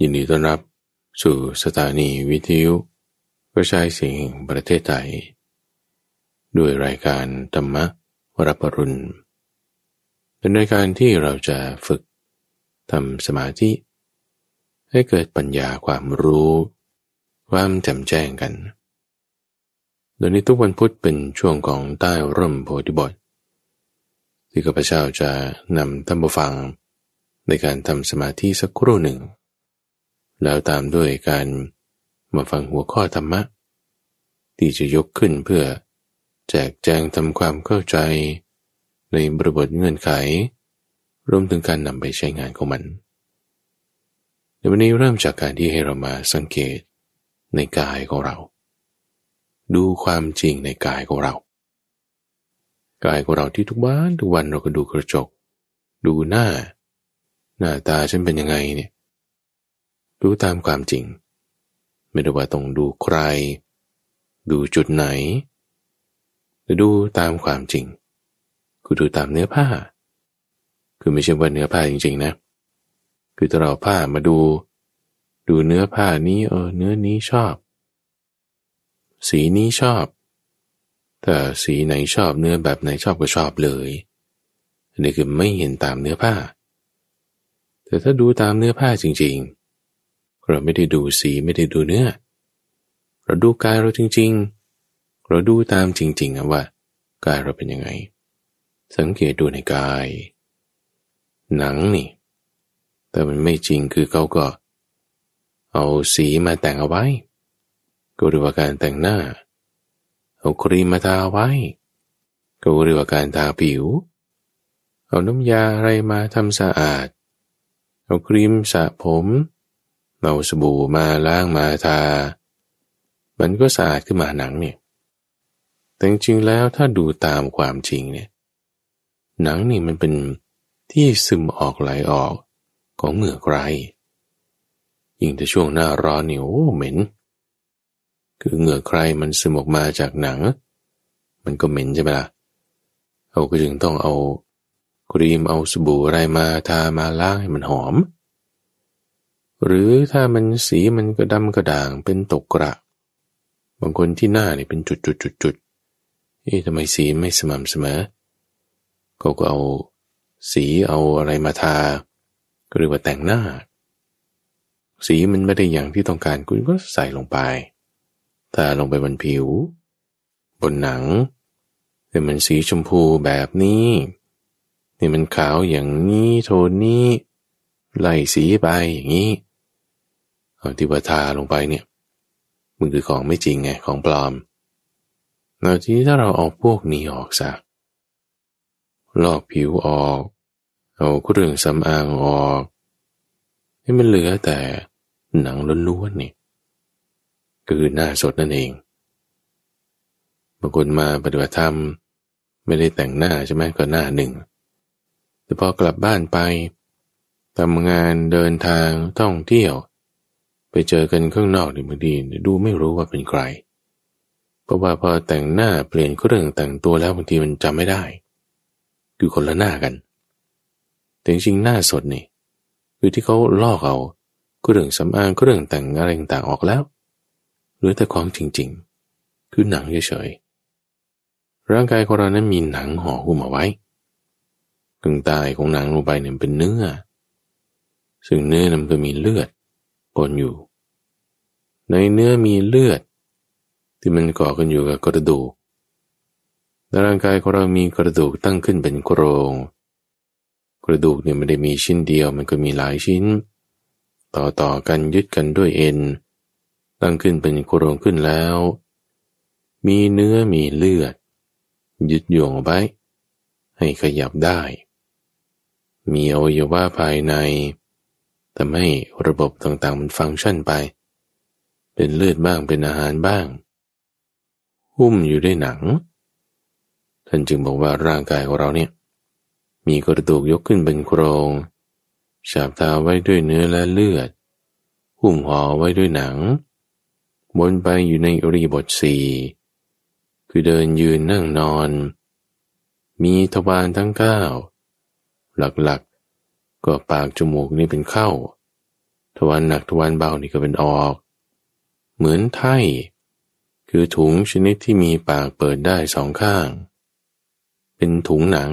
ยินดีต้อนรับสู่สถานีวิทยุกระจายเสียงประเทศไทย ด้วยรายการธรรมวรปรุณ เป็นรายการที่เราจะฝึกทำสมาธิ ให้เกิดปัญญาความรู้ ความแจ่มแจ้งกัน โดยในทุกวันพุธเป็นช่วงของใต้ร่มโพธิบทที่ข้าพเจ้าจะนำท่านผู้ฟังในการทำสมาธิสักครู่หนึ่ง แล้วตามด้วยการมาฟังหัวข้อธรรมะ ที่จะยกขึ้นเพื่อแจกแจงทำความเข้าใจ ในบริบทเงื่อนไข รวมถึงการนำไปใช้งานของมัน ในวันนี้เริ่มจากการที่ให้เรามาสังเกตในกายของเรา ดูความจริงในกายของเรา กายของเราที่ทุกวันทุกวันเราก็ดูกระจก ดูหน้า หน้าตาฉันเป็นยังไงเนี่ย ดูตามความจริง ไม่ได้ว่าต้องดูใคร ดูจุดไหนแต่ดูตามความจริง คือดูตามเนื้อผ้า คือไม่ใช่ว่าเนื้อผ้าจริง ๆ นะ คือถ้าเราผ้ามาดู ดูเนื้อผ้านี้เออเนื้อนี้ชอบ สีนี้ชอบ แต่สีไหนชอบเนื้อแบบไหนชอบก็ชอบเลยอันนี้คือไม่เห็นตามเนื้อผ้า แต่ถ้าดูตามเนื้อผ้าจริง ๆ เราไม่ได้ดูสีไม่ได้ดูเนื้อ เราดูกายเราจริง ๆ เราดูตามจริงๆว่ากายเราเป็นยังไง สังเกตดูในกาย หนังนี่ แต่มันไม่จริงคือเขาก็ เอาสีมาแต่งเอาไว้ ก็เรียกว่าการแต่งหน้า เอาครีมมาทาไว้ ก็เรียกว่าการทาผิว เอาน้ำยาอะไรมาทำสะอาด เอาครีมสระผม เอาสบู่มาล้างมาทา มันก็สะอาดขึ้นมาหนังเนี่ยแต่จริงๆแล้วถ้าดูตามความจริงเนี่ย หนังนี่มันเป็นที่ซึมออกไหลออกของเหงื่อใครยิ่งแต่ช่วงหน้าร้อนนี่โอ้เหม็น คือเหงื่อใครมันซึมออกมาจากหนัง มันก็เหม็นใช่ไหมล่ะเราก็จึงต้องเอาครีมเอาสบู่อะไรมาทามาล้างให้มันหอม หรือถ้ามันสีมันก็ดำกระด่างเป็นตกกระ บางคนที่หน้าเนี่ยเป็นจุดจุดจุดจุดเอ๊ะทำไมสีไม่สม่ำเสมอเขาก็เอาสีเอาอะไรมาทาก็เรียกว่าแต่งหน้า สีมันไม่ได้อย่างที่ต้องการคุณก็ใส่ลงไปถ้าลงไปบนผิว บนหนังแต่มันสีชมพูแบบนี้นี่มันขาวอย่างนี้โทนนี้ไล่สีไปอย่างนี้ ที่ว่าทาลงไปเนี่ยมันคือของไม่จริงไงของปลอมแล้วทีนี้ถ้าเราเอาพวกนี้ออกซะลอกผิวออก เอาเครื่องสำอางออกให้มันเหลือแต่หนังล้วนๆนี่ก็คือหน้าสดนั่นเองบางคนมาปฏิบัติธรรมไม่ได้แต่งหน้าใช่ไหมก็หน้าหนึ่ง แต่พอกลับบ้านไปทำงานเดินทางท่องเที่ยว ไปเจอกันข้างนอกนี่บางทีดูไม่รู้ว่าเป็นใคร เพราะว่าพอแต่งหน้าเปลี่ยนเครื่องแต่งตัวแล้วบางทีมันจำไม่ได้ คือคนละหน้ากันแต่จริงหน้าสดนี่ คือที่เขาลอกเอาเครื่องสำอางเครื่องแต่งอะไรต่างออกแล้วหรือแต่ของจริงๆ คือหนังเฉยๆร่างกายของเรานั้นมีหนังห่อหุ้มเอาไว้กึ่งตายของหนังลงไปเนี่ยเป็นเนื้อ ซึ่งเนื้อนั้นก็มีเลือดปนอยู่ ในเนื้อมีเลือด ที่มันก่อกันอยู่กับกระดูกในร่างกายของเรามีกระดูกตั้งขึ้นเป็นโครง กระดูกเนี่ยไม่ได้มีชิ้นเดียวมันก็มีหลายชิ้น ต่อต่อกันยึดกันด้วยเอ็น ตั้งขึ้นเป็นโครงขึ้นแล้ว มีเนื้อมีเลือด ยึดโยงไว้ให้ขยับได้ มีอวัยวะภายในทำให้ระบบต่างๆมันฟังก์ชันไป เป็นเลือดบ้างเป็นอาหารบ้าง หุ้มอยู่ด้วยหนัง ท่านจึงบอกว่าร่างกายของเราเนี่ย มีกระดูกยกขึ้นเป็นโครง ฉาบทาไว้ด้วยเนื้อและเลือด หุ้มห่อไว้ด้วยหนัง บนไปอยู่ในอริบทสี่คือเดินยืนนั่งนอน มีทวารทั้งเก้า หลักๆก็ปากจมูกนี่เป็นเข้า ทวารหนักทวารเบานี่ก็เป็นออก เหมือนไถ่คือถุงชนิดที่มีปากเปิดได้สองข้าง เป็นถุงหนัง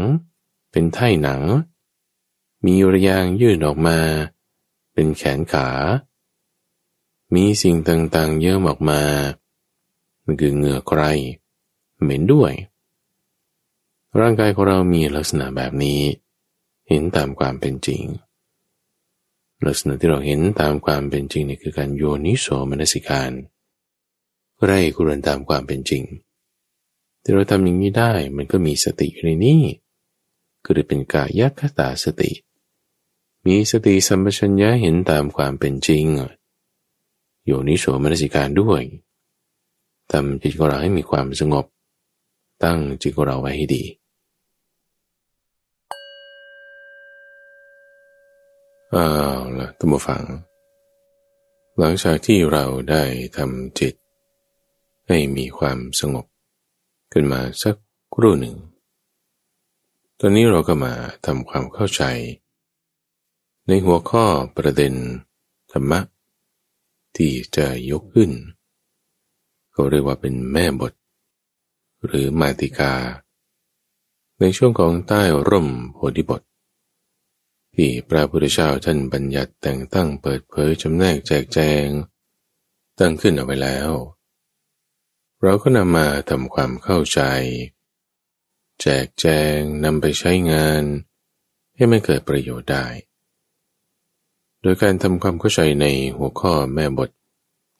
เป็นไถ่หนัง มีระยางยื่นออกมา เป็นแขนขา มีสิ่งต่างๆเยอะออกมามันคือเหงื่อใคร เหม็นด้วย ร่างกายของเรามีลักษณะแบบนี้ เห็นตามความเป็นจริง ลักษณะที่เราเห็นตามความเป็นจริงนี่คือการโยนิโสมนสิการไร่กุรนตามความเป็นจริง ที่เราทำอย่างนี้ได้มันก็มีสติอยู่ในนี้คือเป็นกายคตาสติ มีสติสัมปชัญญะเห็นตามความเป็นจริง โยนิโสมนสิการด้วยทำจิตของเราให้มีความสงบ ตั้งจิตของเราไว้ให้ดี อ้าวละตัมฟัง หลังจากที่เราได้ทำจิต ให้มีความสงบ ขึ้นมาสักครู่หนึ่ง ตอนนี้เราก็มาทำความเข้าใจ ในหัวข้อประเด็นธรรมะ ที่จะยกขึ้น เขาเรียกว่าเป็นแม่บท หรือมาติกา ในช่วงของใต้ร่มโพธิบท ที่พระพุทธเจ้าท่านบัญญัติแต่งตั้งเปิดเผยจำแนกแจกแจง ตั้งขึ้นเอาไว้แล้ว เราก็นำมาทำความเข้าใจ แจกแจงนำไปใช้งาน ให้ไม่เกิดประโยชน์ได้ โดยการทำความเข้าใจในหัวข้อแม่บท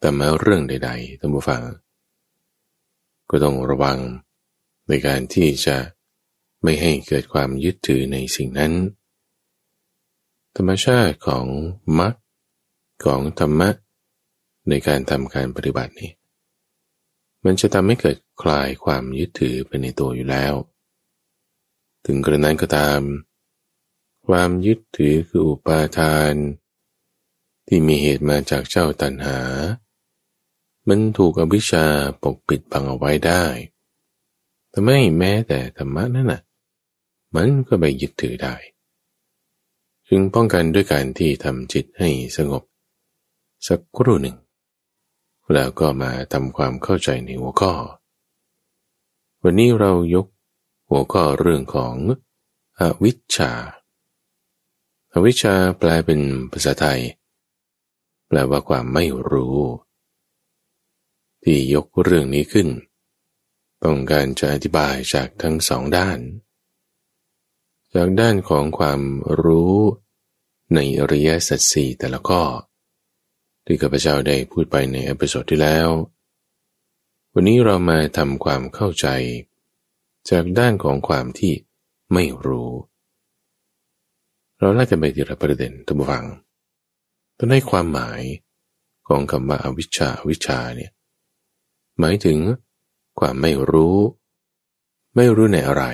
แต่มาเรื่องใดๆท่านผู้ฟัง ก็ต้องระวังในการที่จะไม่ให้เกิดความยึดถือในสิ่งนั้น ธรรมชาติของมรรคของธรรมะ ในการทำการปฏิบัตินี้ มันจะทำให้เกิดคลายความยึดถือไปในตัวอยู่แล้ว ถึงกระนั้นก็ตาม ความยึดถือคืออุปาทาน ที่มีเหตุมาจากเจ้าตัณหา มันถูกอวิชชาปกปิดบังเอาไว้ได้แต่ไม่แม้แต่ธรรมะนั่นน่ะ มันก็ไปยึดถือได้ จึงป้องกันด้วยการที่ทำจิตให้สงบ สักครู่หนึ่ง แล้วก็มาทำความเข้าใจในหัวข้อ วันนี้เรายกหัวข้อเรื่องของอวิชชา อวิชชาแปลเป็นภาษาไทย แปลว่าความไม่รู้ ที่ยกเรื่องนี้ขึ้น ต้องการจะอธิบายจากทั้งสองด้าน จากด้านของความรู้ในอริยสัจสี่แต่ละข้อ ที่ข้าพเจ้าได้พูดไปใน episode ที่แล้ว วันนี้เรามาทำความเข้าใจ จากด้านของความที่ไม่รู้ เราไล่กันไปทีละประเด็นผู้ฟังต้องให้ความหมายของคำว่าอวิชชาวิชชาเนี่ยหมายถึงความไม่รู้ ไม่รู้ในอะไร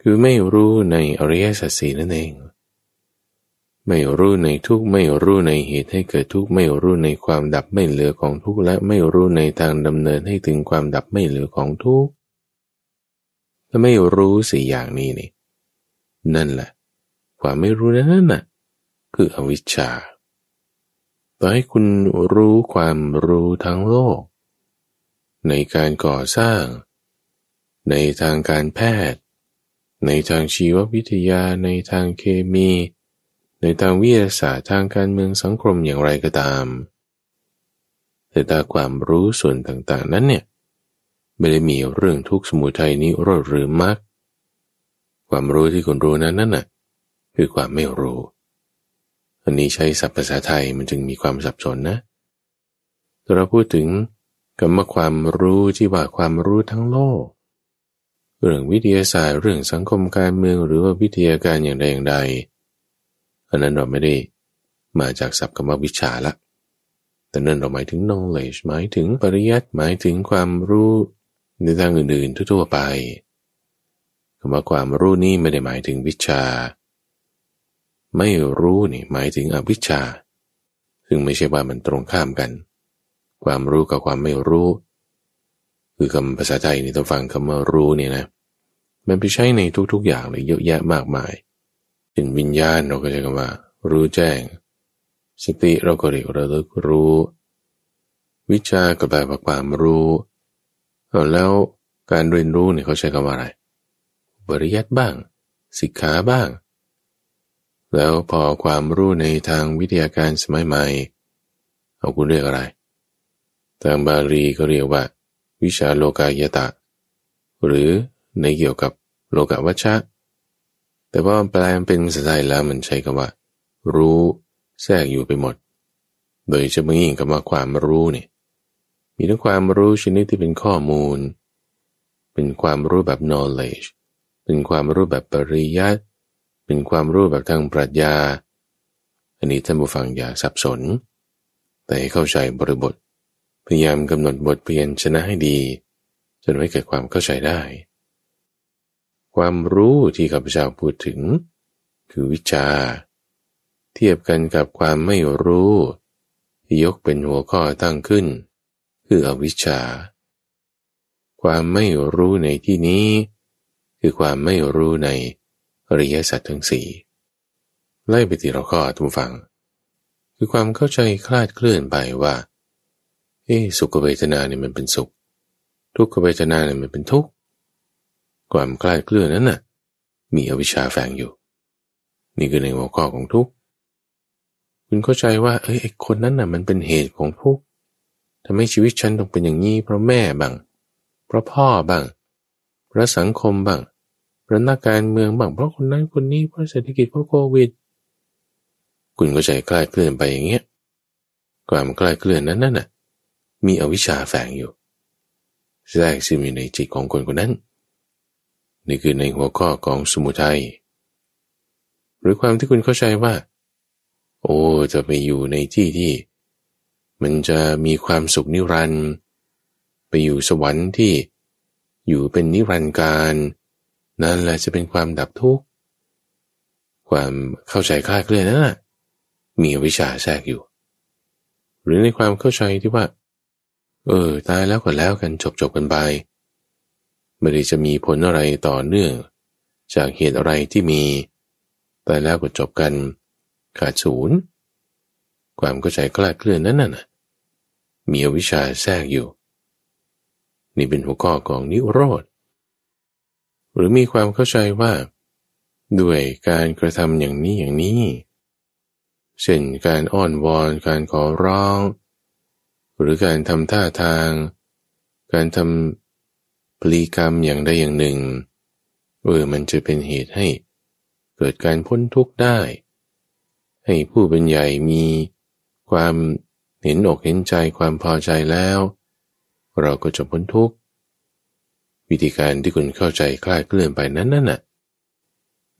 คือไม่รู้ในอริยสัจสีนั่นเอง ไม่รู้ในทุกไม่รู้ในเหตุให้เกิดทุกไม่รู้ในความดับไม่เหลือของทุกและไม่รู้ในทางดำเนินให้ถึงความดับไม่เหลือของทุกถ้าไม่รู้สี่อย่างนี้นี่นั่นแหละ ความไม่รู้นั่นน่ะ คืออวิชชาต่อให้คุณรู้ความรู้ทั้งโลก ในการก่อสร้าง ในทางการแพทย์ ในทางชีววิทยาในทางเคมี ในทางวิทยาศาสตร์ทางการเมืองสังคมอย่างไรก็ตาม แต่ตาความรู้ส่วนต่างๆนั้นเนี่ยไม่ได้มีเรื่องทุกสมุทัยนี้รอดหรือมากความรู้ที่คุณรู้นั้นนั่นน่ะคือความไม่รู้อันนี้ใช้ศัพท์ภาษาไทยมันจึงมีความสับสนนะเราพูดถึงคำว่าความรู้ที่ว่าความรู้ทั้งโลก เรื่องวิทยาศาสตร์เรื่องสังคมการเมืองหรือว่าวิทยาการอย่างใดอย่างใดอันนั้นเราไม่ได้มาจากศัพท์คำว่าวิชาละ แต่นั่นเราหมายถึง knowledge หมายถึงปริยัติหมายถึงความรู้ในทางอื่นๆทั่วไปคำว่าความรู้นี้ไม่ได้หมายถึงวิชา ไม่รู้นี่หมายถึงอวิชชา ซึ่งไม่ใช่ว่ามันตรงข้ามกัน ความรู้กับความไม่รู้ คือคำภาษาไทยนี่ต้องฟังคำว่ารู้เนี่ยนะ มันไปใช้ในทุกๆอย่างเลยเยอะแยะมากมายเป็นวิญญาณเราก็ใช้คำว่า รู้แจ้ง สติเราก็เรียกระลึกรู้ วิชาก็แปลว่าความรู้แล้วการเรียนรู้เนี่ยเขาใช้คำว่าอะไร บริยัติบ้าง สิกขาบ้าง แล้วพอความรู้ในทางวิทยาการสมัยใหม่ เอาคุณเรียกอะไร ทางบาลีก็เรียกว่า วิชาโลกายตะ หรือในเกี่ยวกับโลกวัชชะ แต่ว่าแปลเป็นภาษาไทยแล้วมันใช้คำว่า รู้แทรกอยู่ไปหมด โดยจะไม่ยิ่งคำว่าความรู้เนี่ยมีทั้งความรู้ชนิดที่เป็นข้อมูล เป็นความรู้แบบ knowledge เป็นความรู้แบบปริยัติเป็นความรู้แบบทางปรัชญา อันนี้ท่านผู้ฟังอย่าสับสน แต่ให้เข้าใจบริบท พยายามกำหนดบทเพียนชนะให้ดี จนไม่เกิดความเข้าใจได้ ความรู้ที่ข้าพเจ้าพูดถึง คือวิชา เทียบกันกับความไม่รู้ที่ยกเป็นหัวข้อตั้งขึ้น คืออวิชชา ความไม่รู้ในที่นี้ คือความไม่รู้ในอริยสัจทั้งสี่ไล่ไปทีเราก็ทุกฟัง คือความเข้าใจคลาดเคลื่อนไปว่า เอสุขเวทนาเนี่ยมันเป็นสุข ทุกขเวทนาเนี่ยมันเป็นทุกข์ความคลาดเคลื่อนนั้นน่ะ มีอวิชชาแฝงอยู่ นี่คือในหัวข้อของทุกข์คุณเข้าใจว่า เอ้ยไอคนนั้นน่ะ มันเป็นเหตุของทุกข์ทำให้ชีวิตฉันต้องเป็นอย่างนี้ เพราะแม่บ้างเพราะพ่อบ้างเพราะสังคมบ้างเพราะนักการเมืองบ้างเพราะคนนั้นคนนี้เพราะเศรษฐกิจเพราะโควิด คุณก็ใจคลายเคลื่อนไปอย่างเงี้ยความคลายเคลื่อนนั้นนั่นน่ะ มีอวิชชาแฝงอยู่แทรกซึมอยู่ในจิตของคนคนนั้น นี่คือในหัวข้อของสมุทัยหรือความที่คุณเข้าใจว่า โอ้จะไปอยู่ในที่ที่ มันจะมีความสุขนิรันด์ไปอยู่สวรรค์ที่อยู่เป็นนิรันดร์การ นั่นแหละจะเป็นความดับทุกข์ความเข้าใจคลาดเคลื่อนนั่นแหละมีวิชาแทรกอยู่ หรือในความเข้าใจที่ว่า เออ ตายแล้วก็แล้วกันจบจบกันไปไม่ได้จะมีผลอะไรต่อเนื่อง จากเหตุอะไรที่มี ตายแล้วก็จบกันขาดศูนย์ความเข้าใจคลาดเคลื่อนนั้นน่ะมีวิชาแทรกอยู่ นี่เป็นหัวข้อของนิโรธ หรือมีความเข้าใจว่า ด้วยการกระทำอย่างนี้อย่างนี้ เช่นการอ้อนวอน การขอร้อง หรือการทำท่าทาง การทำปลีกรรมอย่างใดอย่างหนึ่งเออมันจะเป็นเหตุให้เกิดการพ้นทุกข์ได้ ให้ผู้เป็นใหญ่มีความเห็นอกเห็นใจความพอใจแล้ว เราก็จะพ้นทุกข์วิธีการที่คุณเข้าใจคลาดเคลื่อนไปนั้นนั่นน่ะ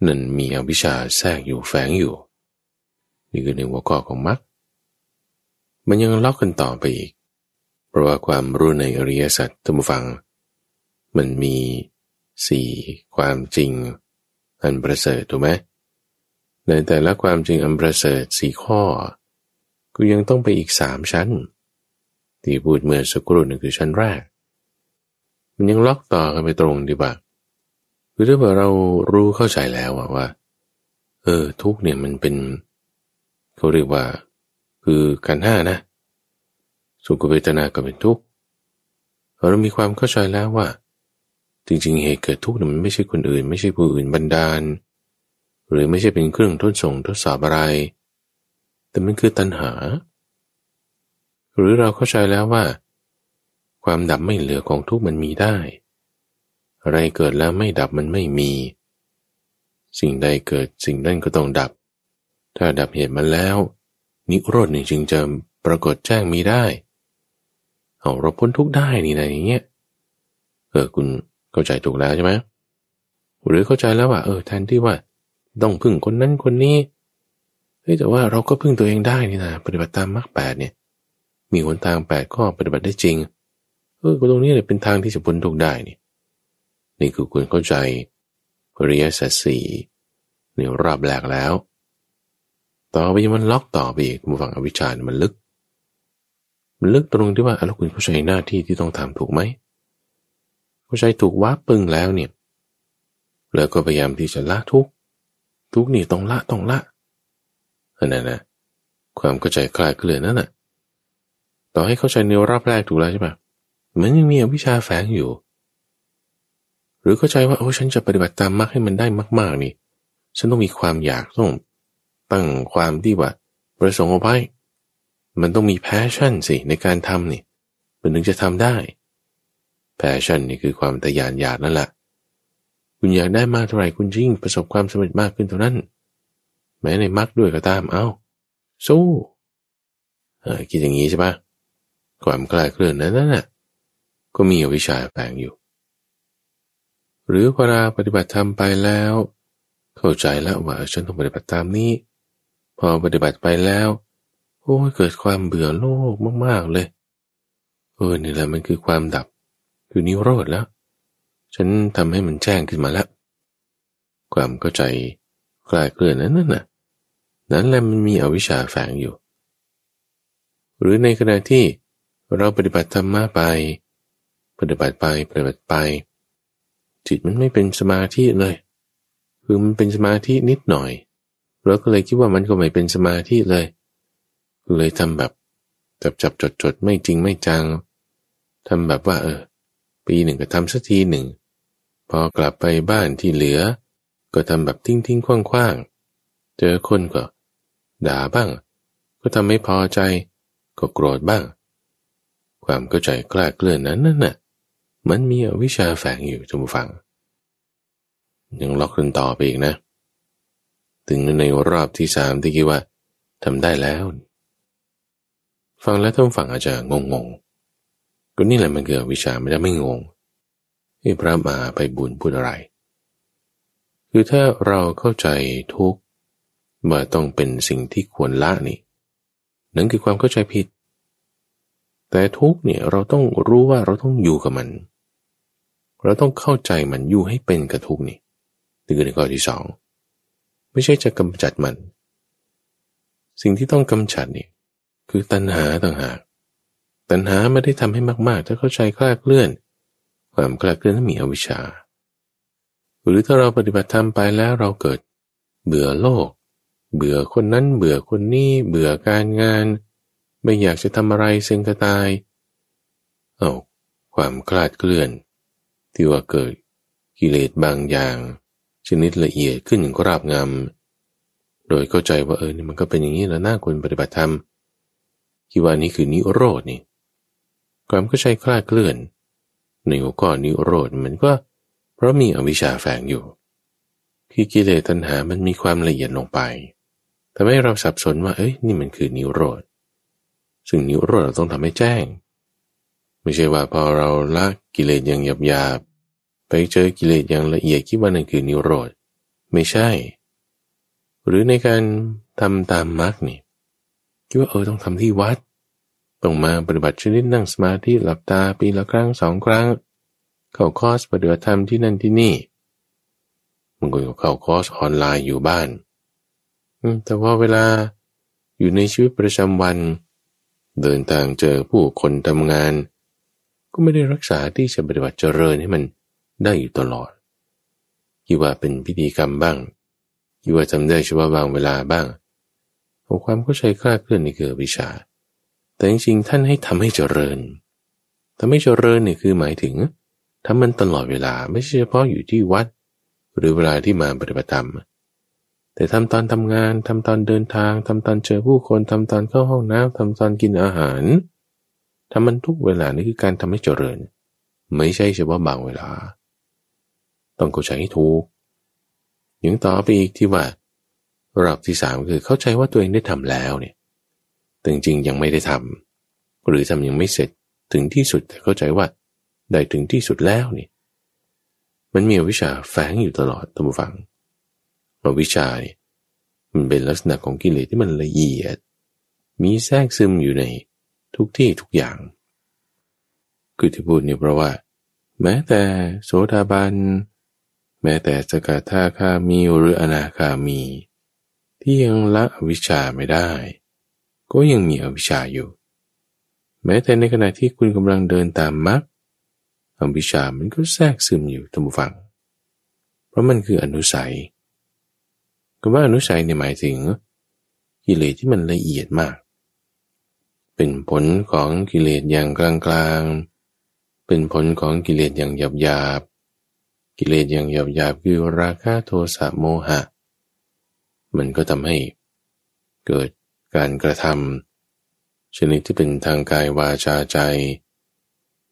นั่นมีอวิชชาแทรกอยู่แฝงอยู่ นี่คือในหัวข้อของมรรค มันยังล็อกกันต่อไปอีก เพราะว่าความรู้ในอริยสัจท่านผู้ฟัง มันมีสี่ความจริง อันประเสริฐถูกไหมในแต่ละความจริงอันประเสริฐสี่ข้อ ก็ยังต้องไปอีกสามชั้น ที่พูดเมื่อสักครู่นึงคือชั้นแรก มันยังล็อกต่อกันไปตรงดีบ่าคือถ้าเรารู้เข้าใจแล้วว่า เออ ทุกเนี่ยมันเป็น เขาเรียกว่า คือการห้านะ สุขเวทนาก็เป็นทุกข์เรามีความเข้าใจแล้วว่า จริงๆเหตุเกิดทุกข์มันไม่ใช่คนอื่น ไม่ใช่ผู้อื่นบันดาล หรือไม่ใช่เป็นเครื่องทดส่งทดสอบอะไร แต่มันคือตัณหา หรือเราเข้าใจแล้วว่า ความดับไม่เหลือของทุกข์มันมีได้ อะไรเกิดแล้วไม่ดับมันไม่มี สิ่งใดเกิดสิ่งนั้นก็ต้องดับ ถ้าดับเหตุมันแล้ว นิโรธนี่จึงจะปรากฏแจ้งมีได้ เอาเราพ้นทุกได้นี่นะอย่างเงี้ยเออคุณเข้าใจถูกแล้วใช่ไหมหรือเข้าใจแล้วว่าเออแทนที่ว่าต้องพึ่งคนนั้นคนนี้เฮ้ยแต่ว่าเราก็พึ่งตัวเองได้นี่นะปฏิบัติตามมรรคแปดเนี่ย มีหนทางแปดข้อปฏิบัติได้จริงเออตรงนี้เลยเป็นทางที่จะพ้นทุกได้นี่นี่คือคุณเข้าใจปริยสัตสี่ในรอบแรกแล้ว ต่อไปมันล็อกต่อไปอีกมาฟังอวิชชาเนี่มันลึก มันลึกตรงที่ว่าแล้วคุณเข้าใจหน้าที่ที่ต้องทำถูกไหมเข้าใจถูกว่าปึงแล้วเนี่ยแล้วก็พยายามที่จะละทุกทุกนี่ต้องละต้องละอันนั้นนะความเข้าใจคลาดเคลื่อนนั่นน่ะต่อให้เข้าใจในรอบแรกถูกแล้วใช่ปะมันยังมีอวิชชาแฝงอยู่ หรือเข้าใจว่าโอ้ฉันจะปฏิบัติตามมากให้มันได้มาก ๆ นี่ ฉันต้องมีความอยากต้อง ตั้งความที่ว่าประสงค์เอาไว้มันต้องมี passion สิในการทำนี่มันถึงจะทำได้ passion นี่คือความทยานอยากนั่นแหละคุณอยากได้มากเท่าไหร่คุณยิ่งประสบความสำเร็จมากขึ้นเท่านั้น แม้ในมรรคด้วยก็ตามเอ้า สู้เออคิดอย่างนี้ใช่ปะความคลาดเคลื่อนนั้นน่ะ ก็มีอวิชชาแฝงอยู่ หรือเวลาปฏิบัติธรรมไปแล้ว เข้าใจแล้วว่าฉันต้องปฏิบัติตามนี้ พอปฏิบัติไปแล้ว โอ้เกิดความเบื่อโลกมากๆเลย เออนี่แหละมันคือความดับ คือนิโรธแล้ว ฉันทำให้มันแจ้งขึ้นมาแล้ว ความเข้าใจกลายเกลื่อนนั้นน่ะ นั้นแหละมันมีอวิชชาแฝงอยู่ หรือในขณะที่เราปฏิบัติธรรมะไป ปฏิบัติไปปฏิบัติไป จิตมันไม่เป็นสมาธิเลย คือมันเป็นสมาธินิดหน่อย เราก็เลยคิดว่ามันก็ไม่เป็นสมาธิเลย เลยทำแบบจับจับจดจดไม่จริงไม่จังทำแบบว่า เออ ปีหนึ่งก็ทำสักทีหนึ่ง พอกลับไปบ้านที่เหลือ ก็ทำแบบทิ้งทิ้งคว่างคว่างเจอคนก็ ด่าบ้าง ก็ทำไม่พอใจ ก็โกรธบ้าง ความเข้าใจกล้าเกลื่อนนั้นนั่นน่ะ มันมีอวิชชาแฝงอยู่จมูฟังยังล็อกกันต่อไปอีกนะ ถึงในรอบที่สามที่คิดว่าทำได้แล้ว ฟังแล้วท่านฟังอาจจะงงงก็นี่แหละมันเกิดวิชาไม่ได้ไม่งงที่พระมาไปบุญพูดอะไร คือถ้าเราเข้าใจทุกว่าต้องเป็นสิ่งที่ควรละนี่นั่นคือความเข้าใจผิด แต่ทุกเนี่ยเราต้องรู้ว่าเราต้องอยู่กับมัน เราต้องเข้าใจมันอยู่ให้เป็นกับทุกนี่นี่คือในข้อที่สอง ไม่ใช่จะกำจัดมัน สิ่งที่ต้องกำจัดนี่คือตัณหาต่างหาก ตัณหาไม่ได้ทำให้มากๆ ถ้าเข้าใจคลาดเคลื่อน ความคลาดเคลื่อนนั้นมีอวิชชา หรือถ้าเราปฏิบัติธรรมไปแล้วเราเกิด เบื่อโลก เบื่อคนนั้นเบื่อคนนี้เบื่อการงาน ไม่อยากจะทำอะไรเซ็งกระตาย เอาความคลาดเคลื่อน ที่ว่าเกิดกิเลสบางอย่าง ชนิดละเอียดขึ้นอย่างราบงามโดยเข้าใจว่าเออนี่มันก็เป็นอย่างนี้แล้วน่าควรปฏิบัติธรรมคิดว่านี้คือนิโรดนี่ความก็ใช้คลาดเคลื่อนในหัวข้อนิโรธมันก็เพราะมีอวิชชาแฝงอยู่ที่กิเลสตัณหามันมีความละเอียดลงไปทำให้เราสับสนว่า เอ้ยนี่มันคือนิโรธ ซึ่งนิโรธเราต้องทำให้แจ้ง ไม่ใช่ว่าพอเราละกิเลสอย่างหยาบ ไปเจอกิเลสอย่างละเอียดคิดว่านั่นคือนิโรธ ไม่ใช่ หรือในการทำตามมรรคนี่คิดว่าเออต้องทำที่วัด ต้องมาปฏิบัติชนิดนั่งสมาธิหลับตาปีละครั้งสองครั้ง เข้าคอร์สปฏิบัติธรรมที่นั่นที่นี่บางคนก็เข้าคอร์สออนไลน์อยู่บ้าน แต่ว่าเวลาอยู่ในชีวิตประจำวัน เดินทางเจอผู้คนทำงาน ก็ไม่ได้รักษาที่จะปฏิบัติเจริญให้มัน ได้อยู่ตลอดคิดว่าเป็นพิธีกรรมบ้างคิดว่าทำได้เฉพาะบางเวลาบ้างความเข้าใจคลาดเคลื่อนนี่คืออวิชชา แต่จริงๆท่านให้ทำให้เจริญทำให้เจริญเนี่ยคือหมายถึงทำมันตลอดเวลาไม่ใช่เฉพาะอยู่ที่วัด หรือเวลาที่มาปฏิบัติธรรม แต่ทำตอนทำงานทำตอนเดินทางทำตอนเจอผู้คนทำตอนเข้าห้องน้ำทำตอนกินอาหารทำมันทุกเวลานี่คือการทำให้เจริญ ไม่ใช่เฉพาะบางเวลา ต้องเข้าใจให้ถูกยังต่อไปอีกที่ว่ารอบที่สามคือเข้าใจว่าตัวเองได้ทำแล้วเนี่ยแต่จริงยังไม่ได้ทำหรือทำยังไม่เสร็จถึงที่สุดแต่เข้าใจว่าได้ถึงที่สุดแล้วเนี่ยมันมีวิชาแฝงอยู่ตลอดท่านผู้ฟังเราวิชาเนี่ยมันเป็นลักษณะของกิเลสที่มันละเอียด มีแทรกซึมอยู่ในทุกที่ทุกอย่าง คือที่พูดเนี่ยเพราะว่า แม้แต่โสดาบัน แม้แต่สกทาคามีหรืออนาคามี ที่ยังละอวิชชาไม่ได้ ก็ยังมีอวิชชาอยู่ แม้แต่ในขณะที่คุณกำลังเดินตามมรรคอวิชชามันก็แทรกซึมอยู่ท่านผู้ฟัง เพราะมันคืออนุสัยคำว่าอนุสัยเนี่ยหมายถึงกิเลสที่มันละเอียดมาก เป็นผลของกิเลสอย่างกลางๆ เป็นผลของกิเลสอย่างหยาบ กิเลสอย่างหยาบๆคือราคะโทสะโมหะ มันก็ทำให้เกิดการกระทำชนิดที่เป็นทางกายวาจาใจ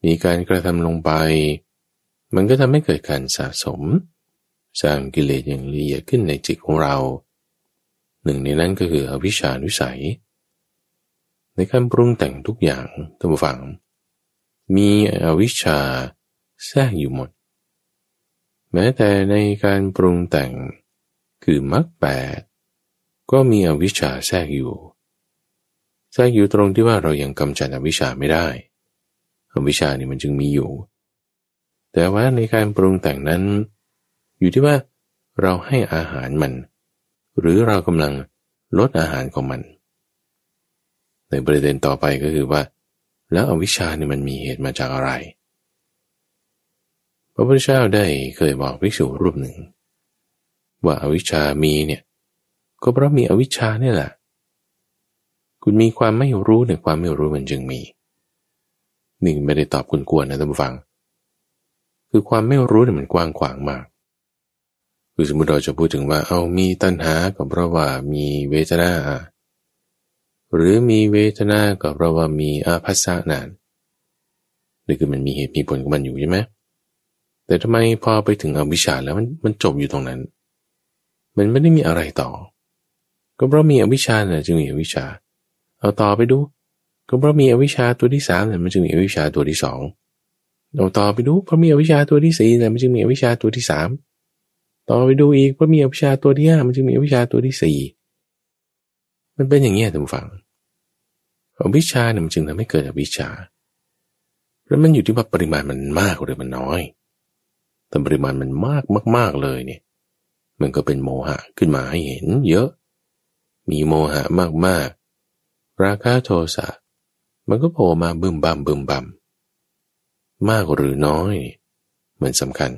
มีการกระทำลงไป มันก็ทำให้เกิดการสะสม สร้างกิเลสอย่างละเอียดขึ้นในจิตของเรา หนึ่งในนั้นก็คืออวิชชานุสัย ในการปรุงแต่งทุกอย่างท่านผู้ฟัง มีอวิชชาแทรกอยู่หมด แม้แต่ในการปรุงแต่งคือมรรคแปดก็มีอวิชชาแทรกอยู่ แทรกอยู่ตรงที่ว่าเรายังกำจัดอวิชชาไม่ได้ อวิชชานี่มันจึงมีอยู่ แต่ว่าในการปรุงแต่งนั้น อยู่ที่ว่าเราให้อาหารมัน หรือเรากำลังลดอาหารของมัน ในประเด็นต่อไปก็คือว่า แล้วอวิชชานี่มันมีเหตุมาจากอะไร พระพุทธเจ้าได้เคยบอกภิกษุรูปหนึ่ง ว่าอาวิชชามีเนี่ย ก็เพราะมีอวิชชาเนี่ยแหละ คุณมีความไม่รู้ในความไม่รู้มันจึงมีหนึ่งไม่ได้ตอบคุณกวนนะท่านผู้ฟัง คือความไม่รู้เนี่ยมันกว้างขวางมากคือสมมติเราจะพูดถึงว่าเอามีตัณหาก็เพราะว่ามีเวทนา หรือมีเวทนาก็เพราะว่ามีอาภัสสะนานนี่คือมันมีเหตุมีผลของมันอยู่ใช่ไหม แต่ทำไมพอไปถึงอวิชชาแล้วมันมันจบอยู่ตรงนั้น มันไม่ได้มีอะไรต่อ ก็เพราะมีอวิชชาเนี่ยจึงมีอวิชชา เอาต่อไปดู ก็เพราะมีอวิชชาตัวที่สามเนี่ยมันจึงมีอวิชชาตัวที่สองเอาต่อไปดูเพราะมีอวิชชาตัวที่สี่เนี่ยมันจึงมีอวิชชาตัวที่สามต่อไปดูอีกเพราะมีอวิชชาตัวที่ห้ามันจึงมีอวิชชาตัวที่สี่มันเป็นอย่างนี้ท่านผู้ฟังอวิชชาเนี่ยมันจึงทำให้เกิดอวิชชาแล้วมันอยู่ที่ว่าปริมาณมันมากหรือมันน้อย แต่ปริมาณมันมากมากๆเลยเนี่ย มันก็เป็นโมหะขึ้นมาให้เห็นเยอะ มีโมหะมากๆ ราคะโทสะมันก็โผล่มาบึมบัมบึมบัมมากหรือน้อย มันสำคัญ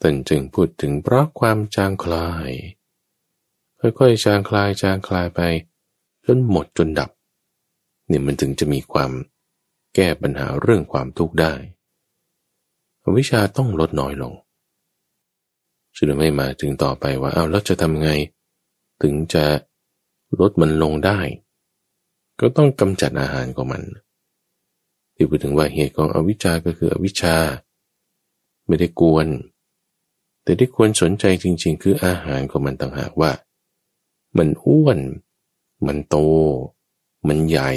ตนจึงพูดถึงเพราะความจางคลาย ค่อยๆจางคลายจางคลายไปจนหมดจนดับเนี่ยมันถึงจะมีความแก้ปัญหาเรื่องความทุกข์ได้ วิชาต้องลดน้อยลงจึงไม่มาถึงต่อไปว่าเอาแล้วจะทำไง ถึงจะลดมันลงได้ ก็ต้องกำจัดอาหารของมัน ที่พูดถึงว่าเหตุของอวิชาก็คืออวิชชา ไม่ได้กวน แต่ที่ควรสนใจจริง ๆ คืออาหารของมันต่างหากว่า มันอ้วน มันโต มันใหญ่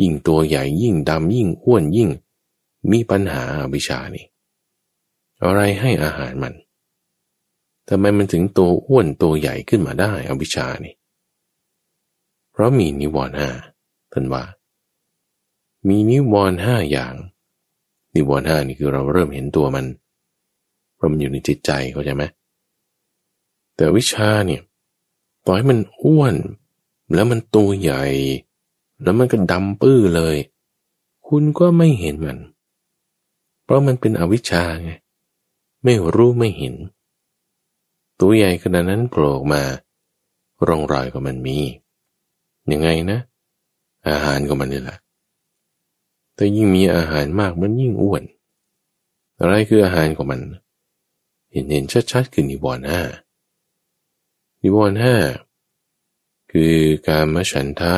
ยิ่งตัวใหญ่ยิ่งดำยิ่งอ้วนยิ่ง มีปัญหาอวิชานี่ อะไรให้อาหารมันทำไมมันถึงตัวอ้วนตัวใหญ่ขึ้นมาได้อวิชานี่ เพราะมีนิวรณ์ห้าท่านว่า มีนิวรณ์ห้าอย่าง นิวรณ์ห้านี่คือเราเริ่มเห็นตัวมันเพราะมันอยู่ในจิตใจเข้าใจไหมแต่วิชาเนี่ยต่อให้มันอ้วน แล้วมันตัวใหญ่ แล้วมันก็ดำปื้อเลย คุณก็ไม่เห็นมัน เพราะมันเป็นอวิชชาไงไม่รู้ไม่เห็น ตัวใหญ่ขนาดนั้นโผล่มาร่องรอยก็มันมียังไงนะ อาหารก็มันนี่แหละแต่ยิ่งมีอาหารมากมันยิ่งอ้วน อะไรคืออาหารของมัน เห็นเห็นชัดๆคือนิวรณ์ห้านิวรณ์ห้าคือการมฉันทะ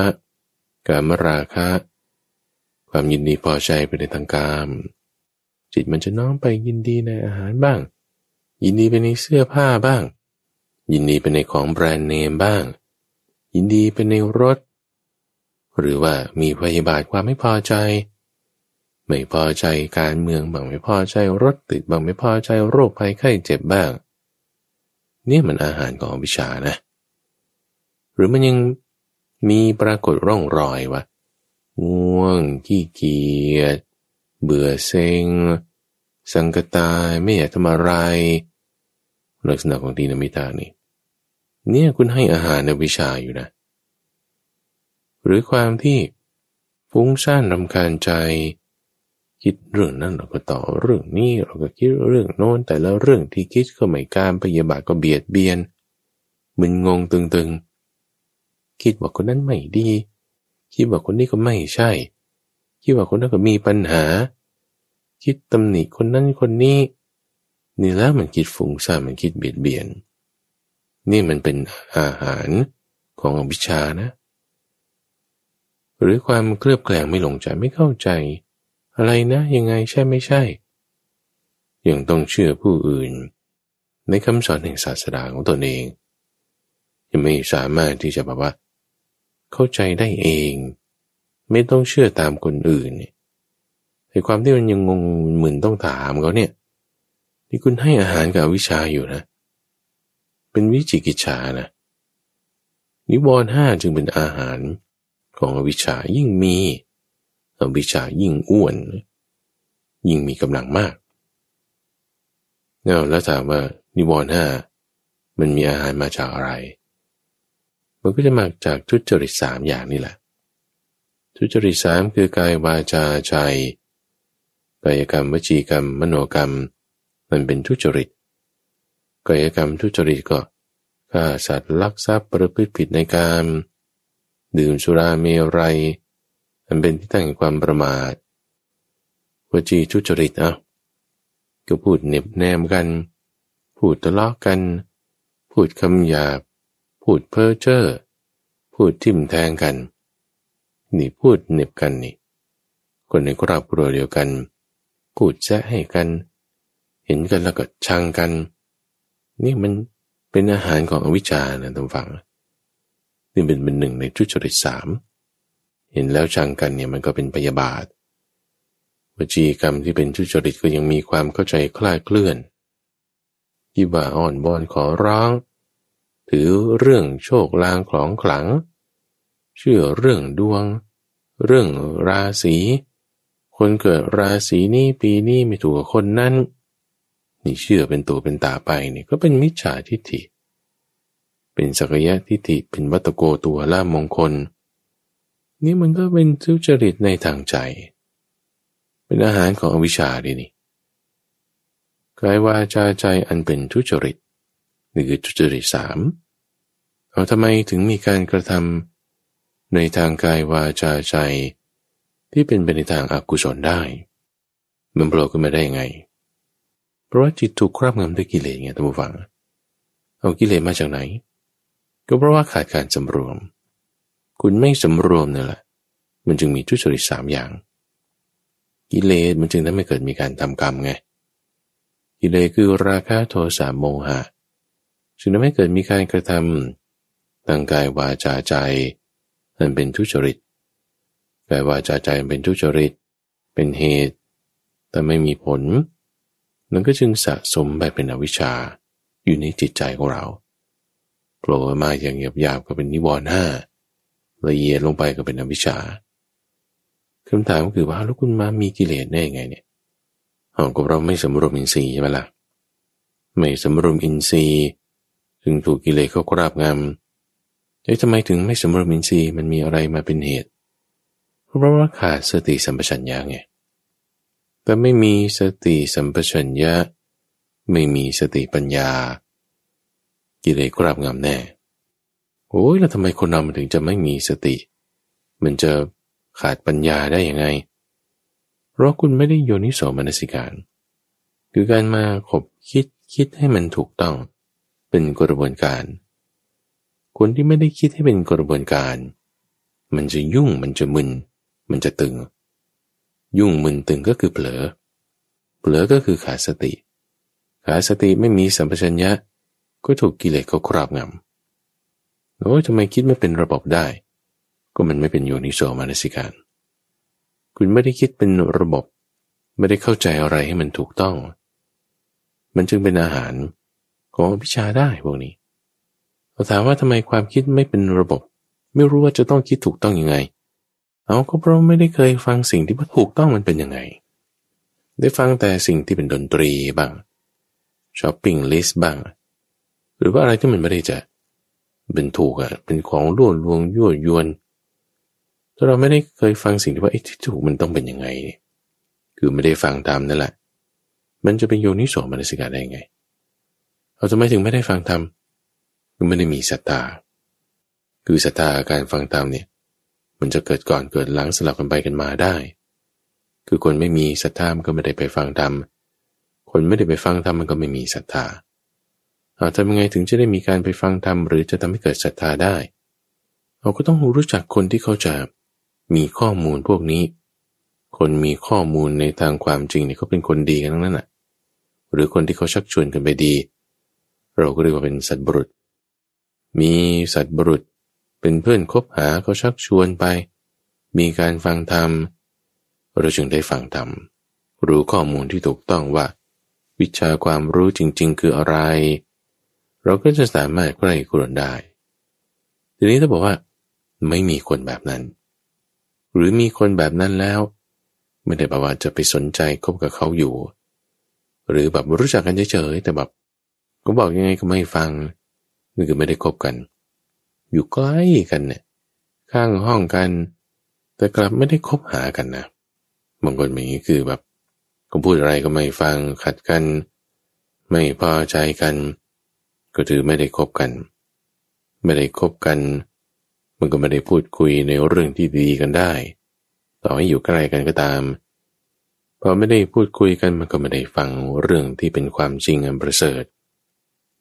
การมราคะ ความยินดีพอใจไปในทางกาม จิตมันจะน้อมไปยินดีในอาหารบ้าง ยินดีไปในเสื้อผ้าบ้าง ยินดีไปในของแบรนด์เนมบ้าง ยินดีไปในรถ หรือว่ามีพยาบาทความไม่พอใจ ไม่พอใจการเมืองบางไม่พอใจรถติดบางไม่พอใจโรคภัยไข้เจ็บบ้าง นี่มันอาหารของวิชานะ หรือมันยังมีปรากฏร่องรอยว่าง่วงขี้เกียจ เบื่อเซ็ง สังกตายไม่อยากทำอะไร ลักษณะของดีนามิตานี่ เนี่ยคุณให้อาหารในวิชาอยู่นะ หรือความที่ฟุ้งซ่านรำคาญใจ คิดเรื่องนั้นเราก็ต่อเรื่องนี้เราก็คิดเรื่องโน้นแต่แล้วเรื่องที่คิดก็ไม่การพยาบาทก็เบียดเบียนมึนงงตึงๆ คิดว่าคนนั้นไม่ดี คิดว่าคนนี้ก็ไม่ใช่ คิดว่าคนนั้นก็มีปัญหา คิดตำหนิคนนั้นคนนี้นี่แล้วมันคิดฟุ้งซ่านมันคิดเบียดเบียน นี่มันเป็นอาหารของอวิชานะ หรือความเคลือบแคลงไม่ลงใจไม่เข้าใจ อะไรนะยังไงใช่ไม่ใช่ ยังต้องเชื่อผู้อื่น ในคำสอนแห่งศาสดาของตนเองยังไม่สามารถที่จะแบบว่า เข้าใจได้เอง ไม่ต้องเชื่อตามคนอื่นเนี่ยในความที่มันยังงงมึนต้องถามเขาเนี่ยที่คุณให้อาหารกับวิชาอยู่นะ เป็นวิจิกิจฉานะ นิวรณ์ห้าจึงเป็นอาหารของอวิชายิ่งมีอวิชายิ่งอ้วน ยิ่งมีกำลังมากแล้วถามว่านิวรณ์ห้ามันมีอาหารมาจากอะไร มันก็จะมาจากทุจริตสามอย่างนี่แหละ ทุจริตสามคือกายวาจาใจกายกรรมวจีกรรม มโนกรรม มันเป็นทุจริตกายกรรมทุจริตก็ฆ่าสัตว์ลักทรัพย์ประพฤติผิดในการดื่มสุราเมรัยอันเป็นที่ตั้งแห่งความประมาทวจีทุจริตอะก็พูดเน็บแนมกัน พูดทะเลาะกัน พูดคำหยาบ พูดเพ้อเจ้อพูดทิ่มแทงกัน นี่พูดเน็บกันนี่ คนในครอบครัวเดียวกันพูดแซะให้กัน เห็นกันแล้วก็ชังกัน นี่มันเป็นอาหารของอวิชชานะท่านฟัง นี่เป็นเป็นหนึ่งในทุจริตสามเห็นแล้วชังกันเนี่ยมันก็เป็นพยาบาทวจีกรรมที่เป็นทุจริตก็ยังมีความเข้าใจคลาดเคลื่อนที่ว่าอ่อนบอนขอร้อง ถือเรื่องโชคลางของขลัง เชื่อเรื่องดวง เรื่องราศีคนเกิดราศีนี้ปีนี้ไม่ถูกคนนั้น นี่เชื่อเป็นตัวเป็นตาไปนี่ก็เป็นมิจฉาทิฏฐิ เป็นสักยะทิฏฐิเป็นวัตโกตัวล่ามงคล นี่มันก็เป็นทุจริตในทางใจ เป็นอาหารของอวิชชาดินี่กายวาจาใจอันเป็นทุจริตนี่คือทุจริตสามเอาทำไมถึงมีการกระทำ ในทางกายวาจาใจ ที่เป็นไปในทางอากุศลได้ มันโผล่ขึ้นมาได้ยังไง เพราะว่าจิตถูกครอบงำด้วยกิเลสไงท่านผู้ฟัง เอากิเลสมาจากไหน ก็เพราะว่าขาดการสำรวม คุณไม่สำรวมนี่แหละ มันจึงมีทุจริตสามอย่าง กิเลสมันจึงทำให้เกิดมีการทำกรรมไง กิเลสคือราคะโทสะโมหะ จึงทำให้เกิดมีการกระทำทางกายวาจาใจ มันเป็นทุจริตกายวาจาใจเป็นทุจริต เป็นเหตุ แต่ไม่มีผล มันก็จึงสะสมไปเป็นอวิชชาอยู่ในจิตใจของเราโผล่มาอย่างหยาบๆก็เป็นนิวรณ์ห้าละเอียดลงไปก็เป็นอวิชชาคำถามก็คือว่าแล้วคุณมามีกิเลสได้ยังไงเนี่ยอ๋อก็เราไม่สมรวมอินทรีย์ใช่ไหมละ่ะไม่สมรวมอินทรีย์จึงถูกกิเลสเขาคราบงำ แต่ทำไมถึงไม่สมรมินทรีย์มันมีอะไรมาเป็นเหตุเพราะว่าขาดสติสัมปชัญญะไงแต่ไม่มีสติสัมปชัญญะ ไม่มีสติปัญญา กิเลสคราบงำแน่โอ้ยแล้วทำไมคนเรามันถึงจะไม่มีสติ มันจะขาดปัญญาได้ยังไง เพราะคุณไม่ได้โยนิโสมนสิการ คือการมาขบคิดคิดให้มันถูกต้อง เป็นกระบวนการ คนที่ไม่ได้คิดให้เป็นกระบวนการ มันจะยุ่งมันจะมึน มันจะตึง ยุ่งมึนตึงก็คือเผลอ เผลอก็คือขาดสติ ขาดสติไม่มีสัมปชัญญะ ก็ถูกกิเลสเขาครอบงำโอ้ยทำไมคิดไม่เป็นระบบได้ ก็มันไม่เป็นโยนิโสมานสิการ คุณไม่ได้คิดเป็นระบบ ไม่ได้เข้าใจอะไรให้มันถูกต้อง มันจึงเป็นอาหารของวิชาได้พวกนี้เถามว่าทำไมความคิดไม่เป็นระบบ ไม่รู้ว่าจะต้องคิดถูกต้องอยังไง เอาก็เพราะไม่ได้เคยฟังสิ่งที่ว่าถูกต้องมันเป็นยังไง ได้ฟังแต่สิ่งที่เป็นดนตรีบ้างช้อปปิ้งลิสต์บ้าง หรือว่าอะไรที่มันไม่ได้จะเป็นถูกอะเป็นของล่วลวงยั่วยวนถ้าเราไม่ได้เคยฟังสิ่งที่ว่าไอ้ที่ถูกมันต้องเป็นยังไง คือไม่ได้ฟังตามนั่นแหละ มันจะเป็นโยนิโสมนสิกาได้ไง เราจะไม่ถึงไม่ได้ฟังธรรม คือไม่ได้มีศรัทธา คือศรัทธาการฟังธรรมเนี่ย มันจะเกิดก่อนเกิดหลังสลับกันไปกันมาได้ คือคนไม่มีศรัทธามันก็ไม่ได้ไปฟังธรรม คนไม่ได้ไปฟังธรรมมันก็ไม่มีศรัทธาเอาทำยังไงถึงจะได้มีการไปฟังธรรมหรือจะทำให้เกิดศรัทธาได้ เราก็ต้องรู้จักคนที่เขาจะมีข้อมูลพวกนี้ คนมีข้อมูลในทางความจริงเนี่ยเขาเป็นคนดีกันทั้งนั้นแหะหรือคนที่เขาชักชวนกันไปดี เราก็เรียกว่าเป็นสัตบุรุษ มีสัตบุรุษเป็นเพื่อนคบหาเขาชักชวนไป มีการฟังธรรม เราจึงได้ฟังธรรม รู้ข้อมูลที่ถูกต้องว่า วิชาความรู้จริง ๆ คืออะไร เราก็จะสามารถใกล้กรนได้ ทีนี้ถ้าบอกว่า ไม่มีคนแบบนั้น หรือมีคนแบบนั้นแล้ว ไม่ได้แปลว่าจะไปสนใจคบกับเขาอยู่ หรือแบบรู้จักกันเฉยๆแต่แบบก็บอกยังไงก็ไม่ฟัง นี่คือไม่ได้คบกัน อยู่ใกล้กันเนี่ยข้างห้องกัน แต่กลับไม่ได้คบหากันนะบางคนอย่างนี้คือแบบก็พูดอะไรก็ไม่ฟังขัดกัน ไม่พอใจกัน ก็ถือไม่ได้คบกัน ไม่ได้คบกัน มันก็ไม่ได้พูดคุยในเรื่องที่ดีกันได้ ต่อให้อยู่ใกล้กันก็ตามพอไม่ได้พูดคุยกันมันก็ไม่ได้ฟังเรื่องที่เป็นความจริงอันประเสริฐ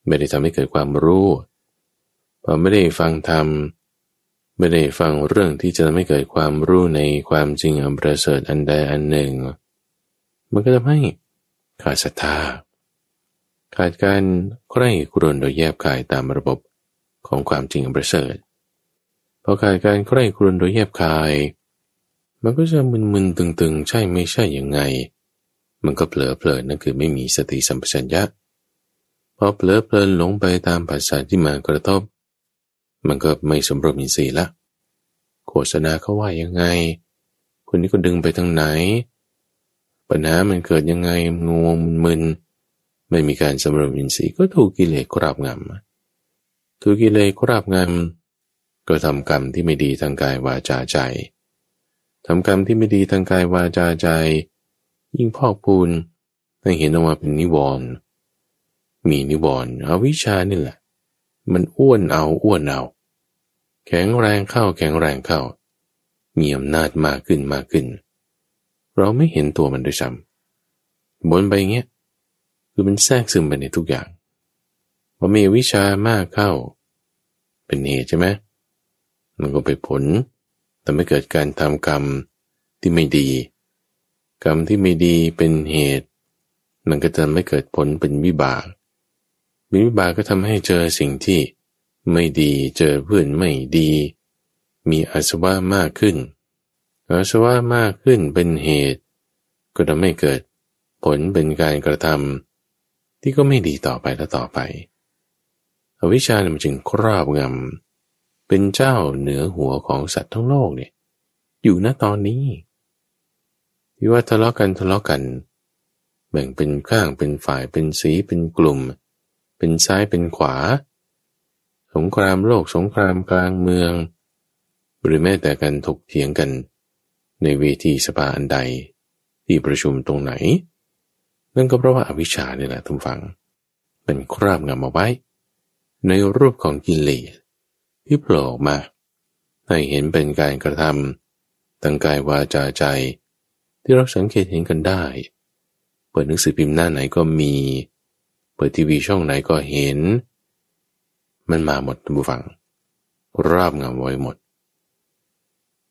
ไม่ได้ทำให้เกิดความรู้พอไม่ได้ฟังธรรมไม่ได้ฟังเรื่องที่จะไม่เกิดความรู้ในความจริงอันประเสริฐอันใดอันหนึ่ง มันก็ทำให้ขาดศรัทธา ขาดการใคร่ครวญโดยแยบกายตามระบบของความจริงอันประเสริฐพอขาดการใคร่ครวญโดยแยบกาย มันก็จะมึนๆตึงๆ ใช่ไม่ใช่ยังไง มันก็เผลอเพลินนั่นคือไม่มีสติสัมปชัญญะ พอเผลอเพลินหลงไปตามภาษาที่มากระทบ มันก็ไม่สมรบอินทรีย์ละ โฆษณาเขาว่ายังไง คนนี้ก็ดึงไปทางไหน ปัญหามันเกิดยังไงงงมึนไม่มีการสมรบอินทรีย์ก็ถูกกิเลสครอบงำถูกกิเลสครอบงำก็ทำกรรมที่ไม่ดีทางกายวาจาใจทำกรรมที่ไม่ดีทางกายวาจาใจ ยิ่งพอกพูนให้เห็นออกมาเป็นนิวรณ์ มีนิวรณ์อวิชานี่แหละ มันอ้วนเอาอ้วนเอา แข็งแรงเข้าแข็งแรงเข้า มีอำนาจมากขึ้นมากขึ้น เราไม่เห็นตัวมันด้วยซ้ำบนไปเงี้ยคือมันแทรกซึมไปในทุกอย่างพอมีวิชามากเข้า เป็นเหตุใช่ไหมมันก็ไปผลแต่ไม่เกิดการทำกรรมที่ไม่ดี กรรมที่ไม่ดีเป็นเหตุ มันก็จะไม่เกิดผลเป็นวิบาก วิบากก็ทำให้เจอสิ่งที่ไม่ดีเจอเพื่อนไม่ดี มีอาสวะมากขึ้น อาสวะมากขึ้นเป็นเหตุ ก็ทำให้เกิดผลเป็นการกระทำที่ก็ไม่ดีต่อไปและต่อไป อวิชชาเนี่ยมันจึงครอบงำเป็นเจ้าเหนือหัวของสัตว์ทั้งโลกเนี่ยอยู่ณตอนนี้ที่ว่าทะเลาะกันทะเลาะกัน แบ่งเป็นข้างเป็นฝ่ายเป็นสีเป็นกลุ่มเป็นซ้ายเป็นขวา สงครามโลกสงครามกลางเมือง หรือแม้แต่การถกเถียงกัน ในเวทีสภาอันใดที่ประชุมตรงไหน นั่นก็เพราะว่าอาวิชชาเนี่ยแหละทุกฝัง เป็นคราบงำเอาไว้ ในรูปของกิเลสที่โผล่ออกมา ให้เห็นเป็นการกระทำตั้งกายวาจาใจ ที่เราสังเกตเห็นกันได้ เปิดหนังสือพิมพ์หน้าไหนก็มี เปิดทีวีช่องไหนก็เห็น มันมาหมดทุกฝัง ราบงำไว้หมด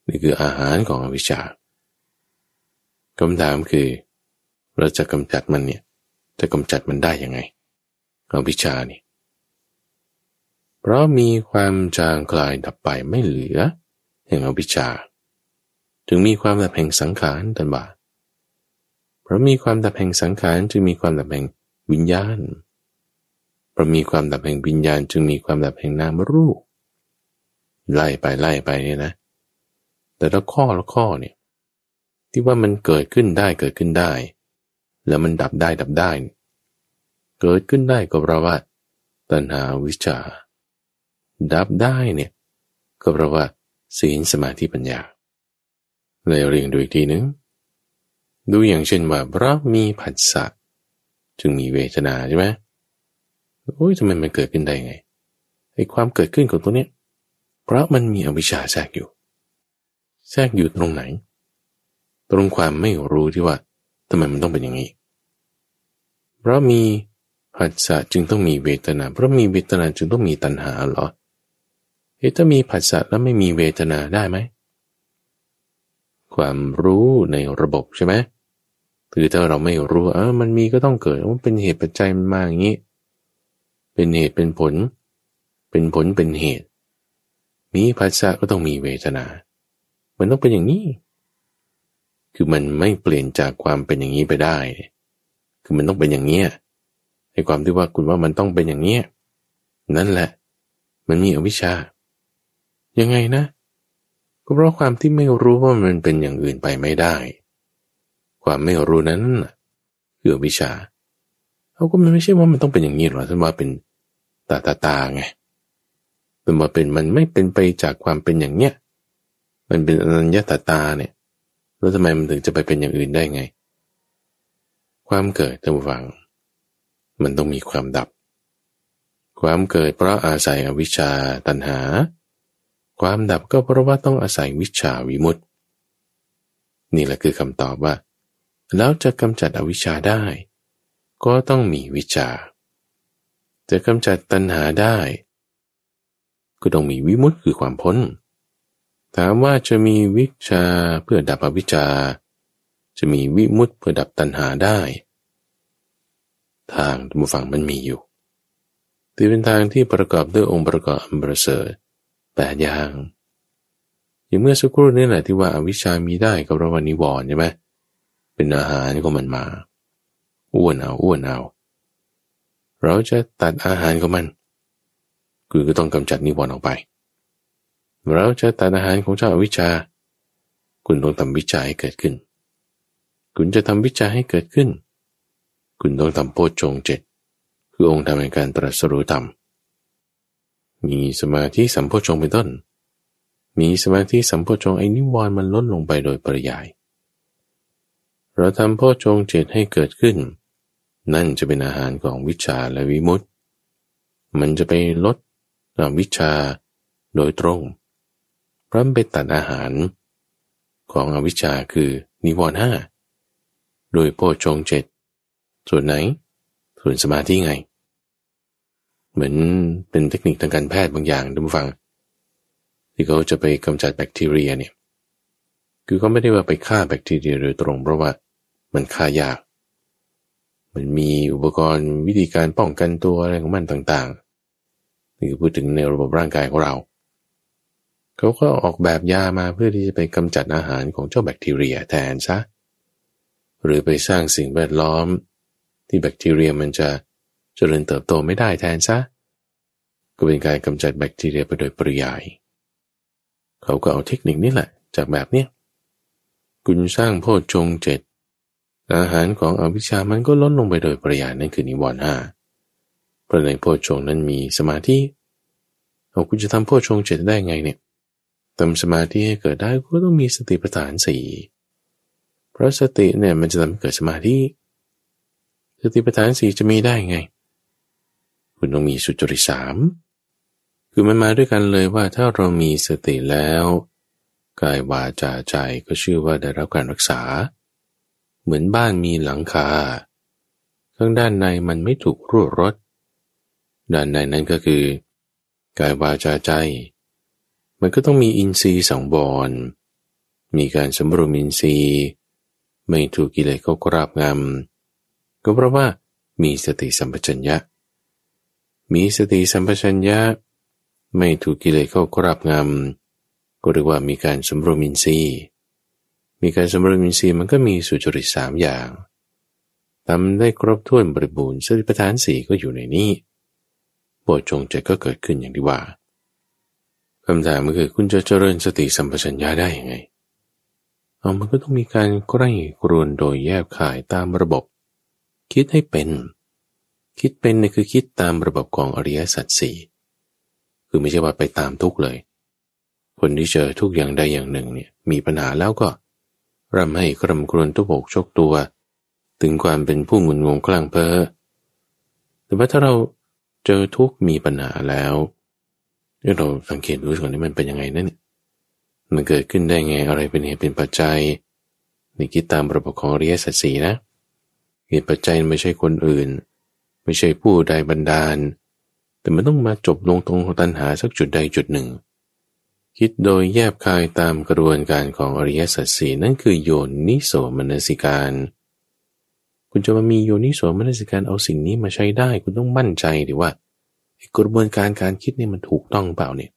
นี่คืออาหารของอวิชชาคำถามคือ เราจะกำจัดมันเนี่ย จะกำจัดมันได้ยังไงอวิชชานี่เพราะมีความจางคลายดับไปไม่เหลือแห่งอวิชชาถึงมีความดับแห่งสังขารตันบาเพราะมีความดับแห่งสังขารจึงมีความดับแห่งวิญญาณ พราะมีความดับแห่งวิญญาณ จึงมีความดับแห่งนามรูป ไล่ไปไล่ไปเนี่ยนะ แต่ละข้อละข้อเนี่ย ที่ว่ามันเกิดขึ้นได้เกิดขึ้นได้ แล้วมันดับได้ดับได้ เกิดขึ้นได้ก็เพราะว่าตัณหาวิชา ดับได้เนี่ย ก็เพราะว่าศีลสมาธิปัญญาเลยเรียงดูอีกทีนึง ดูอย่างเช่นว่าเพราะมีผัสสะจึงมีเวทนาใช่ไหม โอ้ยทำไมมันเกิดขึ้นได้ไงไอ้ความเกิดขึ้นของตัวเนี้ยเพราะมันมีอวิชชาแทรกอยู่ แทรกอยู่ตรงไหน ตรงความไม่รู้ที่ว่าทำไมมันต้องเป็นอย่างนี้ เพราะมีผัสสะจึงต้องมีเวทนา เพราะมีเวทนาจึงต้องมีตัณหาเหรอเฮ้ถ้ามีผัสสะแล้วไม่มีเวทนาได้ไหม ความรู้ในระบบใช่ไหมคือถ้าเราไม่รู้เออมันมีก็ต้องเกิดว่าเป็นเหตุปัจจัยมันมาอย่างนี้ เป็นเหตุเป็นผล เป็นผลเป็นเหตุ มีผัสสะก็ต้องมีเวทนา มันต้องเป็นอย่างนี้ คือมันไม่เปลี่ยนจากความเป็นอย่างนี้ไปได้ คือมันต้องเป็นอย่างเนี้ไอ้ความที่ว่าคุณว่ามันต้องเป็นอย่างเนี้ยนั่นแหละ มันมีอวิชชา ยังไงนะ ก็เพราะความที่ไม่รู้ว่ามันเป็นอย่างอื่นไปไม่ได้ ความไม่รู้นั้นคืออวิชาเขาก็มันไม่ใช่ว่ามันต้องเป็นอย่างนี้หรอกท่านว่าเป็น ตาตาตาไงเป็นมาเป็นมันไม่เป็นไปจากความเป็นอย่างเนี้ย มันเป็นอนัญญาตาตาเนี่ย แล้วทำไมมันถึงจะไปเป็นอย่างอื่นได้ไง ความเกิดท่านฟัง มันต้องมีความดับ ความเกิดเพราะอาศัยอวิชชาตัณหา ความดับก็เพราะว่าต้องอาศัยวิชาวิมุตติ นี่แหละคือคำตอบว่า แล้วจะกำจัดอวิชชาได้ ก็ต้องมีวิชา จะกำจัดตัณหาได้ ก็ต้องมีวิมุตติคือความพ้น ถามว่าจะมีวิชาเพื่อดับอวิชชา จะมีวิมุตติเพื่อดับตัณหาได้ ทางทุกฝั่งมันมีอยู่ที่เป็นทางที่ประกอบด้วยองค์ประกอบอันประเสริฐแปดอย่างอย่างเมื่อสักครู่นี่แหละที่ว่าอวิชามีได้กับราวันนิวรณ์ใช่ไหมเป็นอาหารของมันมา อ้วนเอาอ้วนเอา เราจะตัดอาหารของมัน คือก็ต้องกำจัดนิวรณ์ออกไป เราจะตัดอาหารของเจ้าวิชา คุณต้องทำวิจัยให้เกิดขึ้น คุณจะทำวิจัยให้เกิดขึ้น คุณต้องทำโพชฌงเจ็ดคือองค์ทำในการตรัสรู้ธรรม มีสมาธิสัมโพชฌงเป็นต้น มีสมาธิสัมโพชฌงไอ้นิวรณ์มันลดลงไปโดยปริยาย เราทำโพ่อชงเจตให้เกิดขึ้น นั่นจะเป็นอาหารของวิชาและวิมุตติมันจะไปลดวิชาโดยตรงพราะไปตัดอาหารของอวิชชาคือนิวรณ์ห้าโดยโพชงเจ็ดส่วนไหน ส่วนสมาธิไง เหมือนเป็นเทคนิคทางการแพทย์บางอย่างดูฟัง ที่เขาจะไปกำจัดแบคทีเรียเนี่ย คือเขาไม่ได้ว่าไปฆ่าแบคทีเรียโดยตรง เพราะว่ามันค่ายาก มันมีอุปกรณ์วิธีการป้องกันตัวอะไรของมันต่างๆนี่คือพูดถึงในระบบร่างกายของเรา เขาก็ออกแบบยามาเพื่อที่จะไปกำจัดอาหารของเจ้าแบคทีเรียแทนซะ หรือไปสร้างสิ่งแวดล้อม ที่แบคทีเรียมันจะเจริญเติบโตไม่ได้แทนซะ ก็เป็นการกำจัดแบคทีเรียไปโดยปริยาย เขาก็เอาเทคนิคนี้แหละ จากแบบเนี้ยคุณสร้างโพชฌงเจ็ด อาหารของอวิชามันก็ลดลงไปโดยปริยายนั่นคือนิวรณ์ห้าเพราะในโพชงนั้นมีสมาธิเอาคุณจะทำโพชงเจ็ดได้ไงเนี่ยทำสมาธิให้เกิดได้ก็ต้องมีสติปัฏฐานสี่เพราะสติเนี่ยมันจะทำให้เกิดสมาธิสติปัฏฐานสี่จะมีได้ไง คุณต้องมีสุจริตสามคือมันมาด้วยกันเลยว่าถ้าเรามีสติแล้ว กายวาจาใจก็ชื่อว่าได้รับการรักษา เหมือนบ้านมีหลังคา ข้างด้านในมันไม่ถูกรั่วรดด้านในนั้นก็คือกายวาจาใจ มันก็ต้องมีอินทรีย์สองบอนมีการสมรวมอินทรีย์ ไม่ถูกกิเลสเขากราบงำก็เพราะว่ามีสติสัมปชัญญะ มีสติสัมปชัญญะ ไม่ถูกกิเลสเขากราบงำก็เรียกว่ามีการสมรวมอินทรีย์ มีการสมรวมอินทรีย์มันก็มีสุจริตสามอย่างทำได้ครบถ้วนบริบูรณ์สติปัฏฐานสี่ก็อยู่ในนี้บทจงใจก็เกิดขึ้นอย่างที่ว่าคำถามก็คือคุณจะเจริญสติสัมปชัญญะได้ยังไง เอามันก็ต้องมีการใกล้กรวนโดยแยบขายตามระบบ คิดให้เป็น คิดเป็นนี่คือคิดตามระบบของอริยสัจสี่คือไม่ใช่ว่าไปตามทุกเลย คนที่เจอทุกอย่างใดอย่างหนึ่งเนี่ยมีปัญหาแล้วก็ ร่ำให้ครำครวญตุบกชกตัว ถึงความเป็นผู้งุนงงคลั่งเพ้อแต่ว่าถ้าเราเจอทุกมีปัญหาแล้วเราสังเกตดูก่อนนี่มันเป็นยังไงนั่นมันเกิดขึ้นได้ไงอะไรเป็นเหตุเป็นปัจจัยนี่คิดตามระบบของอริยสัจสีนะเหตุปัจจัยไม่ใช่คนอื่น ไม่ใช่ผู้ใดบันดาล แต่มันต้องมาจบลงตรงตัณหาสักจุดใดจุดหนึ่ง คิดโดยแยบคายตามกระบวนการของอริยสัจสีนั่นคือโยนิโสมนสิการ คุณจะมามีโยนิโสมนสิการเอาสิ่งนี้มาใช้ได้ คุณต้องมั่นใจดีว่ากระบวนการการคิดนี่มันถูกต้องเปล่าเนี่ย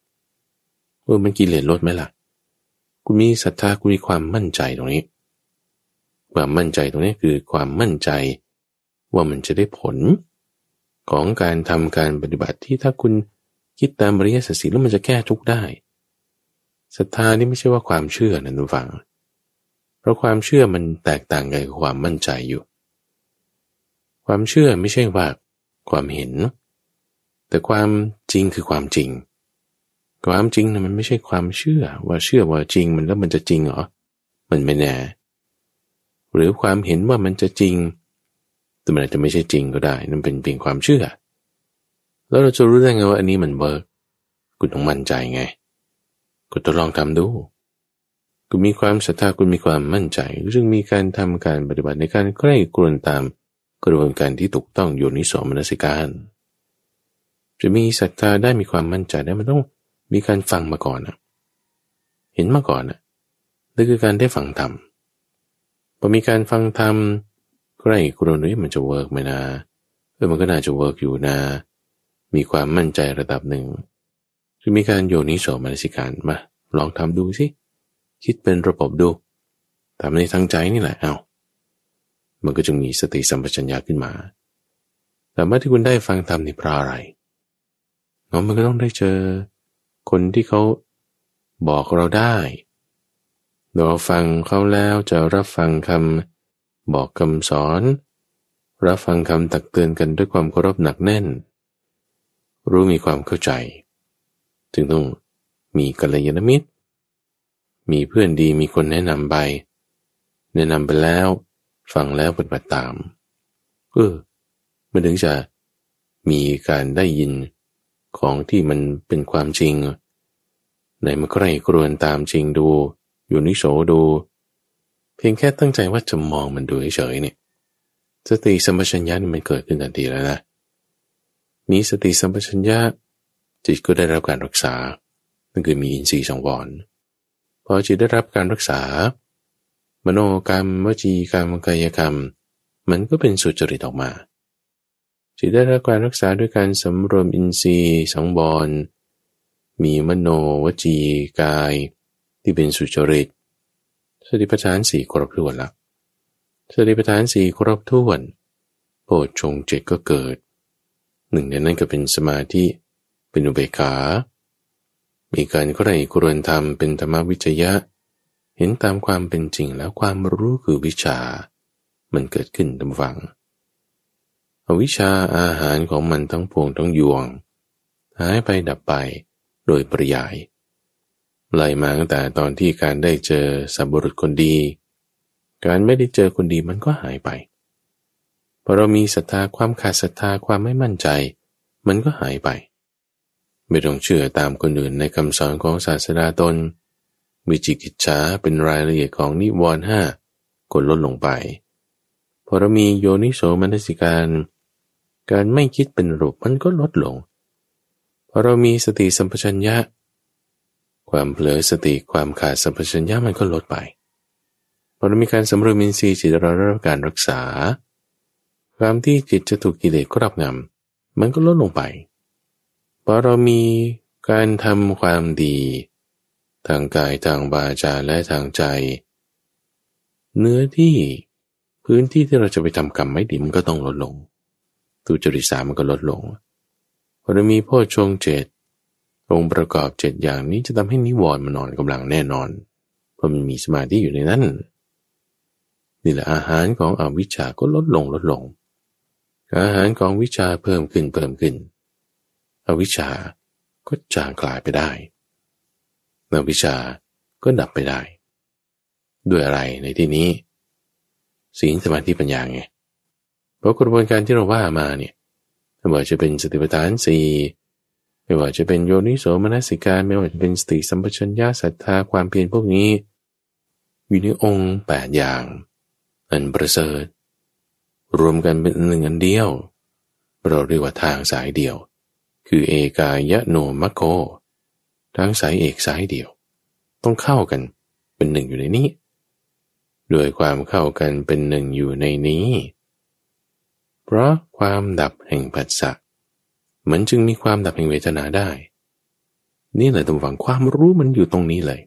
เออมันกิเลสลดไหมล่ะ คุณมีศรัทธาคุณมีความมั่นใจตรงนี้ความมั่นใจตรงนี้คือความมั่นใจ ว่ามันจะได้ผล ของการทำการปฏิบัติที่ถ้าคุณคิดตามบริยสัจสีแล้วมันจะแก้ทุกได้ ศรัทธานี่ไม่ใช่ว่าความเชื่อนะทุกฝัง เพราะความเชื่อมันแตกต่างกันกับความมั่นใจอยู่ ความเชื่อไม่ใช่ว่าความเห็น แต่ความจริงคือความจริง ความจริงนะมันไม่ใช่ความเชื่อว่าเชื่อว่าจริงมันแล้วมันจะจริงเหรอ มันไม่แน่ หรือความเห็นว่ามันจะจริง แต่มันอาจจะไม่ใช่จริงก็ได้ นั่นเป็นเพียงความเชื่อ แล้วเราจะรู้ได้ไงว่าอันนี้มันเบิร์กคุณต้องมั่นใจไง ก็ทดลองทำดู คุณมีความศรัทธาคุณมีความมั่นใจ ซึ่งมีการทำการปฏิบัติในการใกล้กลวนตามกระบวนการที่ถูกต้องอยู่นิสมนสิการ จะมีศรัทธาได้มีความมั่นใจได้มันต้องมีการฟังมาก่อนนะเห็นมาก่อนนะนั่นคือการได้ฟังธรรมพอมีการฟังธรรมใกล้กรนี้มันจะ work ไหมนะเออมันก็น่าจะ work อยู่นะ มีความมั่นใจระดับหนึ่ง จะมีการโยนิโสมนสิการมา ลองทำดูสิ คิดเป็นระบบดูทำในทั้งใจนี่แหละ เอา้ามันก็จะมีสติสัมปชัญญะขึ้นมา แต่เมื่อที่คุณได้ฟังธรรมนี่เพราะอะไรเนาะมันก็ต้องได้เจอ คนที่เขาบอกเราได้เราฟังเขาแล้วจะรับฟังคำบอกคำสอน รับฟังคำตักเตือนกันด้วยความเคารพหนักแน่น รู้มีความเข้าใจ จึงต้องมีกัลยาณมิตร มีเพื่อนดีมีคนแนะนำไป แนะนำไปแล้วฟังแล้วปฏิบัติตาม เออมันถึงจะมีการได้ยินของที่มันเป็นความจริงในมันใครกรวนตามจริงดู อยู่นิโสดู เพียงแค่ตั้งใจว่าจะมองมันดูเฉยๆเนี่ยสติสัมปชัญญะมันเกิดขึ้นทันทีแล้วนะมีสติสัมปชัญญะ จิตก็ได้รับการรักษา นั่นคือมีอินทรีย์สองวร พอจิตได้รับการรักษา มโนกรรมวจีกรรมกายกรรม มันก็เป็นสุจริตออกมา จิตได้รับการรักษาด้วยการสำรวมอินทรีย์สองบรมีมโนวจีกาย ที่เป็นสุจริต สติปัฏฐานสี่ครบถ้วนละสติปัฏฐานสี่ครบถ้วนโพชงเจ็ดก็เกิด หนึ่งในนั้นก็เป็นสมาธิ เป็นอุเบกขา มีการใคร่ครวญธรรมเป็นธรรมวิจยะ เห็นตามความเป็นจริงแล้วความรู้คือวิชา มันเกิดขึ้นตามฝังอวิชาอาหารของมันทั้งพวงทั้งยวง หายไปดับไปโดยปริยายไล่มาตั้งแต่ตอนที่การได้เจอสัมบุรุษคนดี การไม่ได้เจอคนดีมันก็หายไปพอเรามีศรัทธาความขาดศรัทธาความไม่มั่นใจ มันก็หายไป ไม่ต้องเชื่อตามคนอื่นในคำสอนของศาสดาตนวิจิกิจฉาเป็นรายละเอียดของนิวรณ์ห้ากดลดลงไป พอเรามีโยนิโสมนสิการ การไม่คิดเป็นรูปมันก็ลดลง พอเรามีสติสัมปชัญญะ ความเผลอสติความขาดสัมปชัญญะมันก็ลดไป พอเรามีการสำรวมอินทรีย์จิตเราได้รับการรักษา ความที่จิตจะถูกกิเลสครอบงำมันก็ลดลงไป พอเรามีการทำความดี ทางกายทางบาจาและทางใจ เนื้อที่พื้นที่ที่เราจะไปทำกรรมไม่ดีมันก็ต้องลดลงตุจริตสามันก็ลดลงพอเรามีพ่อชงเจตองค์ประกอบเจ็ดอย่างนี้จะทำให้นิวรณ์มันนอนกำลังแน่นอน เพราะมันมีสมาธิอยู่ในนั้นนี่แหละอาหารของอวิชชาก็ลดลงลดลง อาหารของวิชาเพิ่มขึ้นเพิ่มขึ้น อวิชชาก็จางกลายไปได้อวิชาก็ดับไปได้ ด้วยอะไรในที่นี้ศีลสมาธิปัญญาไงเพราะกระบวนการที่เราว่ามาเนี่ยไม่ว่าจะเป็นสติปัฏฐานสี่ไม่ว่าจะเป็นโยนิโสมนสิการไม่ว่าจะเป็นสติสัมปชัญญะศรัทธาความเพียรพวกนี้อยู่ในองค์แปดอย่าง อันประเสริฐรวมกันเป็นหนึ่งอันเดียว เราเรียกว่าทางสายเดียว คือเอกายโนมัคโคทางสายเอกสายเดียว ต้องเข้ากันเป็นหนึ่งอยู่ในนี้ ด้วยความเข้ากันเป็นหนึ่งอยู่ในนี้ เพราะความดับแห่งปัสสะมันจึงมีความดับแห่งเวทนาได้ นี่แหละตัวฝังความรู้มันอยู่ตรงนี้เลย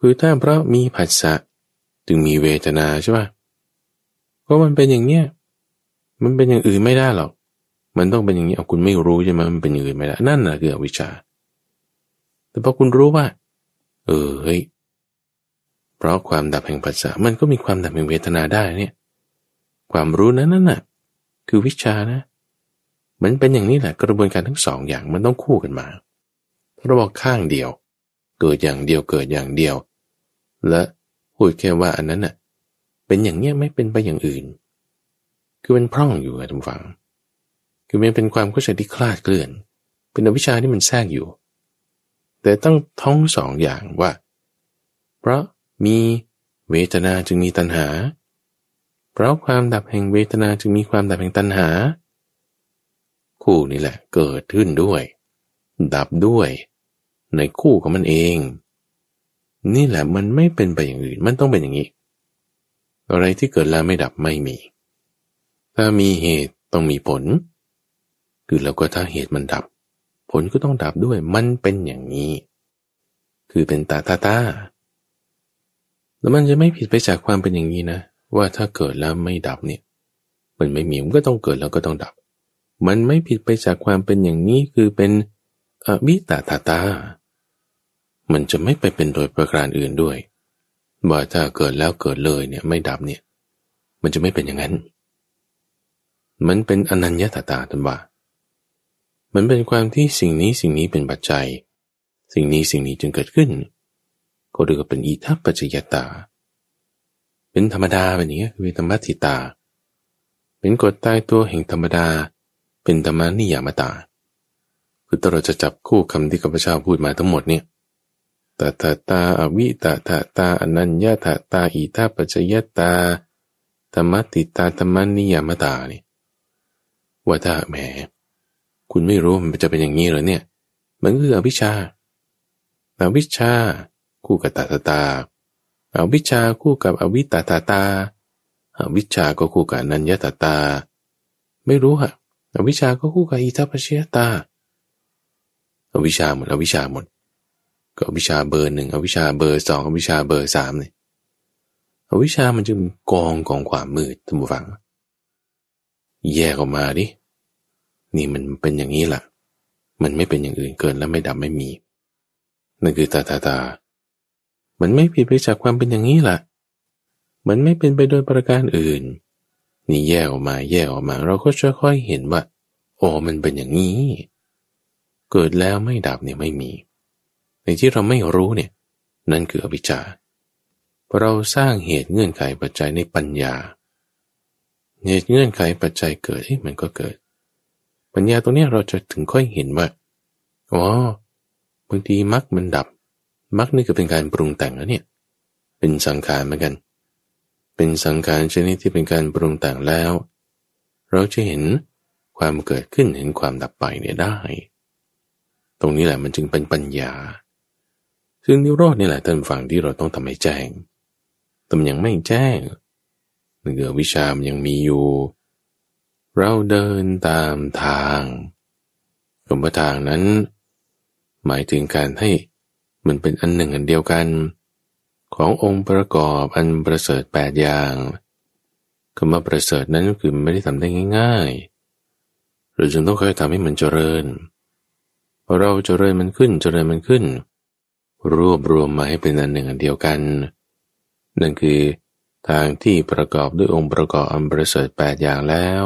คือถ้าเพราะมีผัสสะจึงมีเวทนาใช่ปะเพราะมันเป็นอย่างเนี้ยมันเป็นอย่างอื่นไม่ได้หรอก มันต้องเป็นอย่างนี้เอาคุณไม่รู้ใช่ไหมมันเป็นอย่างอื่นไม่ได้นั่นแหละคืออวิชชา แต่พอคุณรู้ว่า เออเฮ้ยเพราะความดับแห่งปัสสะมันก็มีความดับแห่งเวทนาได้เนี่ย ความรู้นั้นนั่นน่ะ คือวิชานะ มันเป็นอย่างนี้แหละกระบวนการทั้งสองอย่างมันต้องคู่กันมาเราบอกข้างเดียว เกิดอย่างเดียวเกิดอย่างเดียว และพูดแค่ว่าอันนั้นน่ะเป็นอย่างเนี้ยไม่เป็นไปอย่างอื่น คือมันพร่องอยู่อะทุกฝัง คือมันเป็นความเข้าใจที่คลาดเคลื่อน เป็นอวิชชาที่มันแทรกอยู่ แต่ต้องท้องสองอย่างว่า เพราะมีเวทนาจึงมีตัณหา เพราะความดับแห่งเวทนาจึงมีความดับแห่งตัณหา คู่นี่แหละเกิดขึ้นด้วย ดับด้วย ในคู่ของมันเอง นี่แหละมันไม่เป็นไปอย่างอื่น มันต้องเป็นอย่างนี้ อะไรที่เกิดแล้วไม่ดับไม่มี ถ้ามีเหตุต้องมีผล คือแล้วก็ถ้าเหตุมันดับ ผลก็ต้องดับด้วยมันเป็นอย่างนี้ คือเป็นตาตาตาแล้วมันจะไม่ผิดไปจากความเป็นอย่างนี้นะ ว่าถ้าเกิดแล้วไม่ดับเนี่ย มันไม่มีมันก็ต้องเกิดแล้วก็ต้องดับ มันไม่ผิดไปจากความเป็นอย่างนี้คือเป็นอวิตาตาตา มันจะไม่ไปเป็นโดยประการอื่นด้วยว่าถ้าเกิดแล้วเกิดเลยเนี่ยไม่ดับเนี่ย มันจะไม่เป็นอย่างนั้น มันเป็นอนัญญาตาตาตันว่า มันเป็นความที่สิ่งนี้สิ่งนี้เป็นปัจจัย สิ่งนี้สิ่งนี้จึงเกิดขึ้น ก็เรียกว่าเป็นอีทัปปัจจยตา เป็นธรรมดาแบบนี้คือธรรมติตา เป็นกฎตายตัวแห่งธรรมดา เป็นธรรมานิยามตา คือถ้าเราจะจับคู่คำที่ข้าพเจ้าพูดมาทั้งหมดเนี่ยตาตาตาอวิตาตาตาอนัญญาตาตาอิทาปัจจยตาธรรมติตาธรรมานิยามตาเนี่ยว่าถ้าแหม คุณไม่รู้มันจะเป็นอย่างนี้เหรอเนี่ย มันคืออวิชชาอวิชชา คู่กับตาตาตาอวิชชาคู่กับอวิตาตาตาอวิชชาก็คู่กับนัญญาตาตา ไม่รู้อะอวิชชาก็คู่กับอิทัปปัจจยตาอวิชชาหมดอวิชชาหมดก็อวิชชาเบอร์หนึ่งอวิชชาเบอร์สองอวิชชาเบอร์สามเนี่ยอวิชชามันจึงกองของความมืดท่านผู้ฟัง แยกออกมาดิ นี่มันเป็นอย่างนี้แหละมันไม่เป็นอย่างอื่นเกินและไม่ดับไม่มี นั่นคือตาตาตา มันไม่ผิดไปจากความเป็นอย่างนี้แหละมันไม่เป็นไปโดยประการอื่น นี่แยกออกมาแยกออกมา เราก็จะค่อยเห็นว่า โอ้มันเป็นอย่างนี้ เกิดแล้วไม่ดับเนี่ยไม่มี ในที่เราไม่รู้เนี่ย นั่นคืออวิชชาเราสร้างเหตุเงื่อนไขปัจจัยในปัญญา เหตุเงื่อนไขปัจจัยเกิดให้มันก็เกิด ปัญญาตรงนี้เราจะถึงค่อยเห็นว่าอ๋อบางทีมรรคมันดับมรรคนี่ก็เป็นการปรุงแต่งแล้วเนี่ยเป็นสังขารเหมือนกัน เป็นสังขารชนิดที่เป็นการปรุงแต่งแล้ว เราจะเห็นความเกิดขึ้นเห็นความดับไปเนี่ยได้ ตรงนี้แหละมันจึงเป็นปัญญา ซึ่งนิโรธนี่แหละท่านฟังที่เราต้องทำให้แจ้งแต่ยังไม่แจ้งเนือวิชามยังมีอยู่ เราเดินตามทางคำว่าทางนั้น หมายถึงการให้มันเป็นอันหนึ่งอันเดียวกัน ขององค์ประกอบอันประเสริฐแปดอย่างคำว่าประเสริฐนั้นก็คือไม่ได้ทำได้ง่ายๆเราจึงต้องค่อยทำให้มันเจริญพอเราเจริญมันขึ้นเจริญมันขึ้น รวบรวมมาให้เป็นอันหนึ่งอันเดียวกัน นั่นคือทางที่ประกอบด้วยองค์ประกอบอันประเสริฐแปดอย่างแล้ว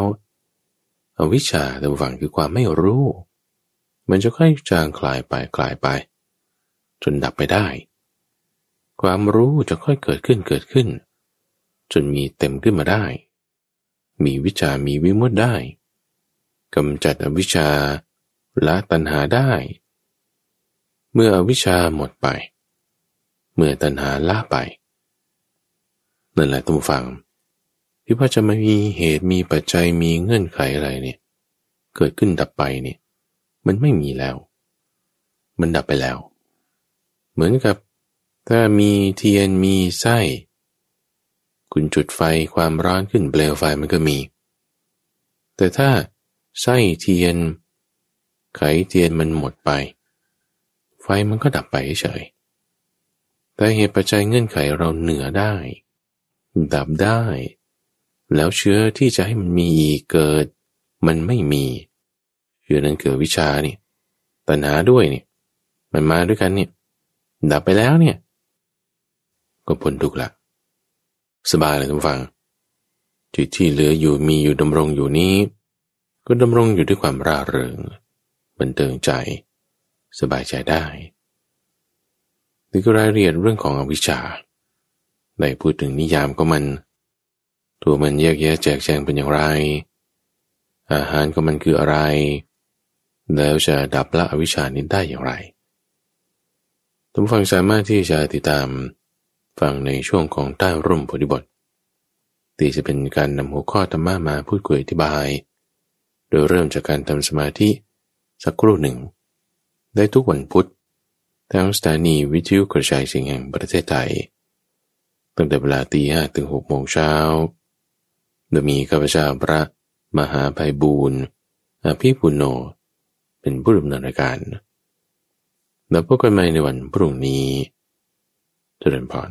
อวิชชาแต่ฝังคือความไม่รู้ มันจะค่อยจางคลายไปคลายไป จนดับไปได้ ความรู้จะค่อยเกิดขึ้นเกิดขึ้น จนมีเต็มขึ้นมาได้ มีวิชามีวิมุตได้กำจัดอวิชาละตัณหาได้ เมื่ออวิชชาหมดไป เมื่อตัณหาละไปนั่นแหละต้องฟัง ที่ว่าจะไม่มีเหตุมีปัจจัยมีเงื่อนไขอะไรเนี่ยเกิดขึ้นดับไปเนี่ยมันไม่มีแล้ว มันดับไปแล้ว เหมือนกับ ถ้ามีเทียนมีไส้ คุณจุดไฟความร้อนขึ้นเปลวไฟมันก็มี แต่ถ้าไส้เทียน ไขเทียนมันหมดไป ไฟมันก็ดับไปเฉย แต่เหตุปัจจัยเงื่อนไขเราเหนือได้ ดับได้ แล้วเชื้อที่จะให้มันมีอีเกิด มันไม่มี เชื้อนั้นเกิดวิชานี่ปัญหาด้วยนี่มันมาด้วยกันเนี่ยดับไปแล้วเนี่ย ก็พ้นทุกข์ละสบายเลยทุกฟังจิตที่เหลืออยู่มีอยู่ดำรงอยู่นี้ ก็ดำรงอยู่ด้วยความร่าเริงบันเทิงใจ สบายใจได้นี่ก็รายละเอียดเรื่องของอวิชชาได้พูดถึงนิยามก็มัน ตัวมันแยกแยะแจกแจงเป็นอย่างไร อาหารก็มันคืออะไร แล้วจะดับละอวิชานี้ได้อย่างไรท่านฟังสามารถที่จะติดตามฟังในช่วงของใต้ร่มโพธิบทที่จะเป็นการนำหัวข้อธรรมะมาพูดคุยอธิบาย โดยเริ่มจากการทำสมาธิสักครู่หนึ่ง ได้ทุกวันพุธทางสถานีวิทยุกระจายเสียงแห่งประเทศไทยตั้งแต่เวลาตีห้ถึงหกโมงเช้า โดยมีข้าพเจ้าพระมหาภัยบูรณ์อภิปุโน เป็นผู้ดำเนินรายการแล้วพบกันใหม่ในวันพรุ่งนี้เจริญพร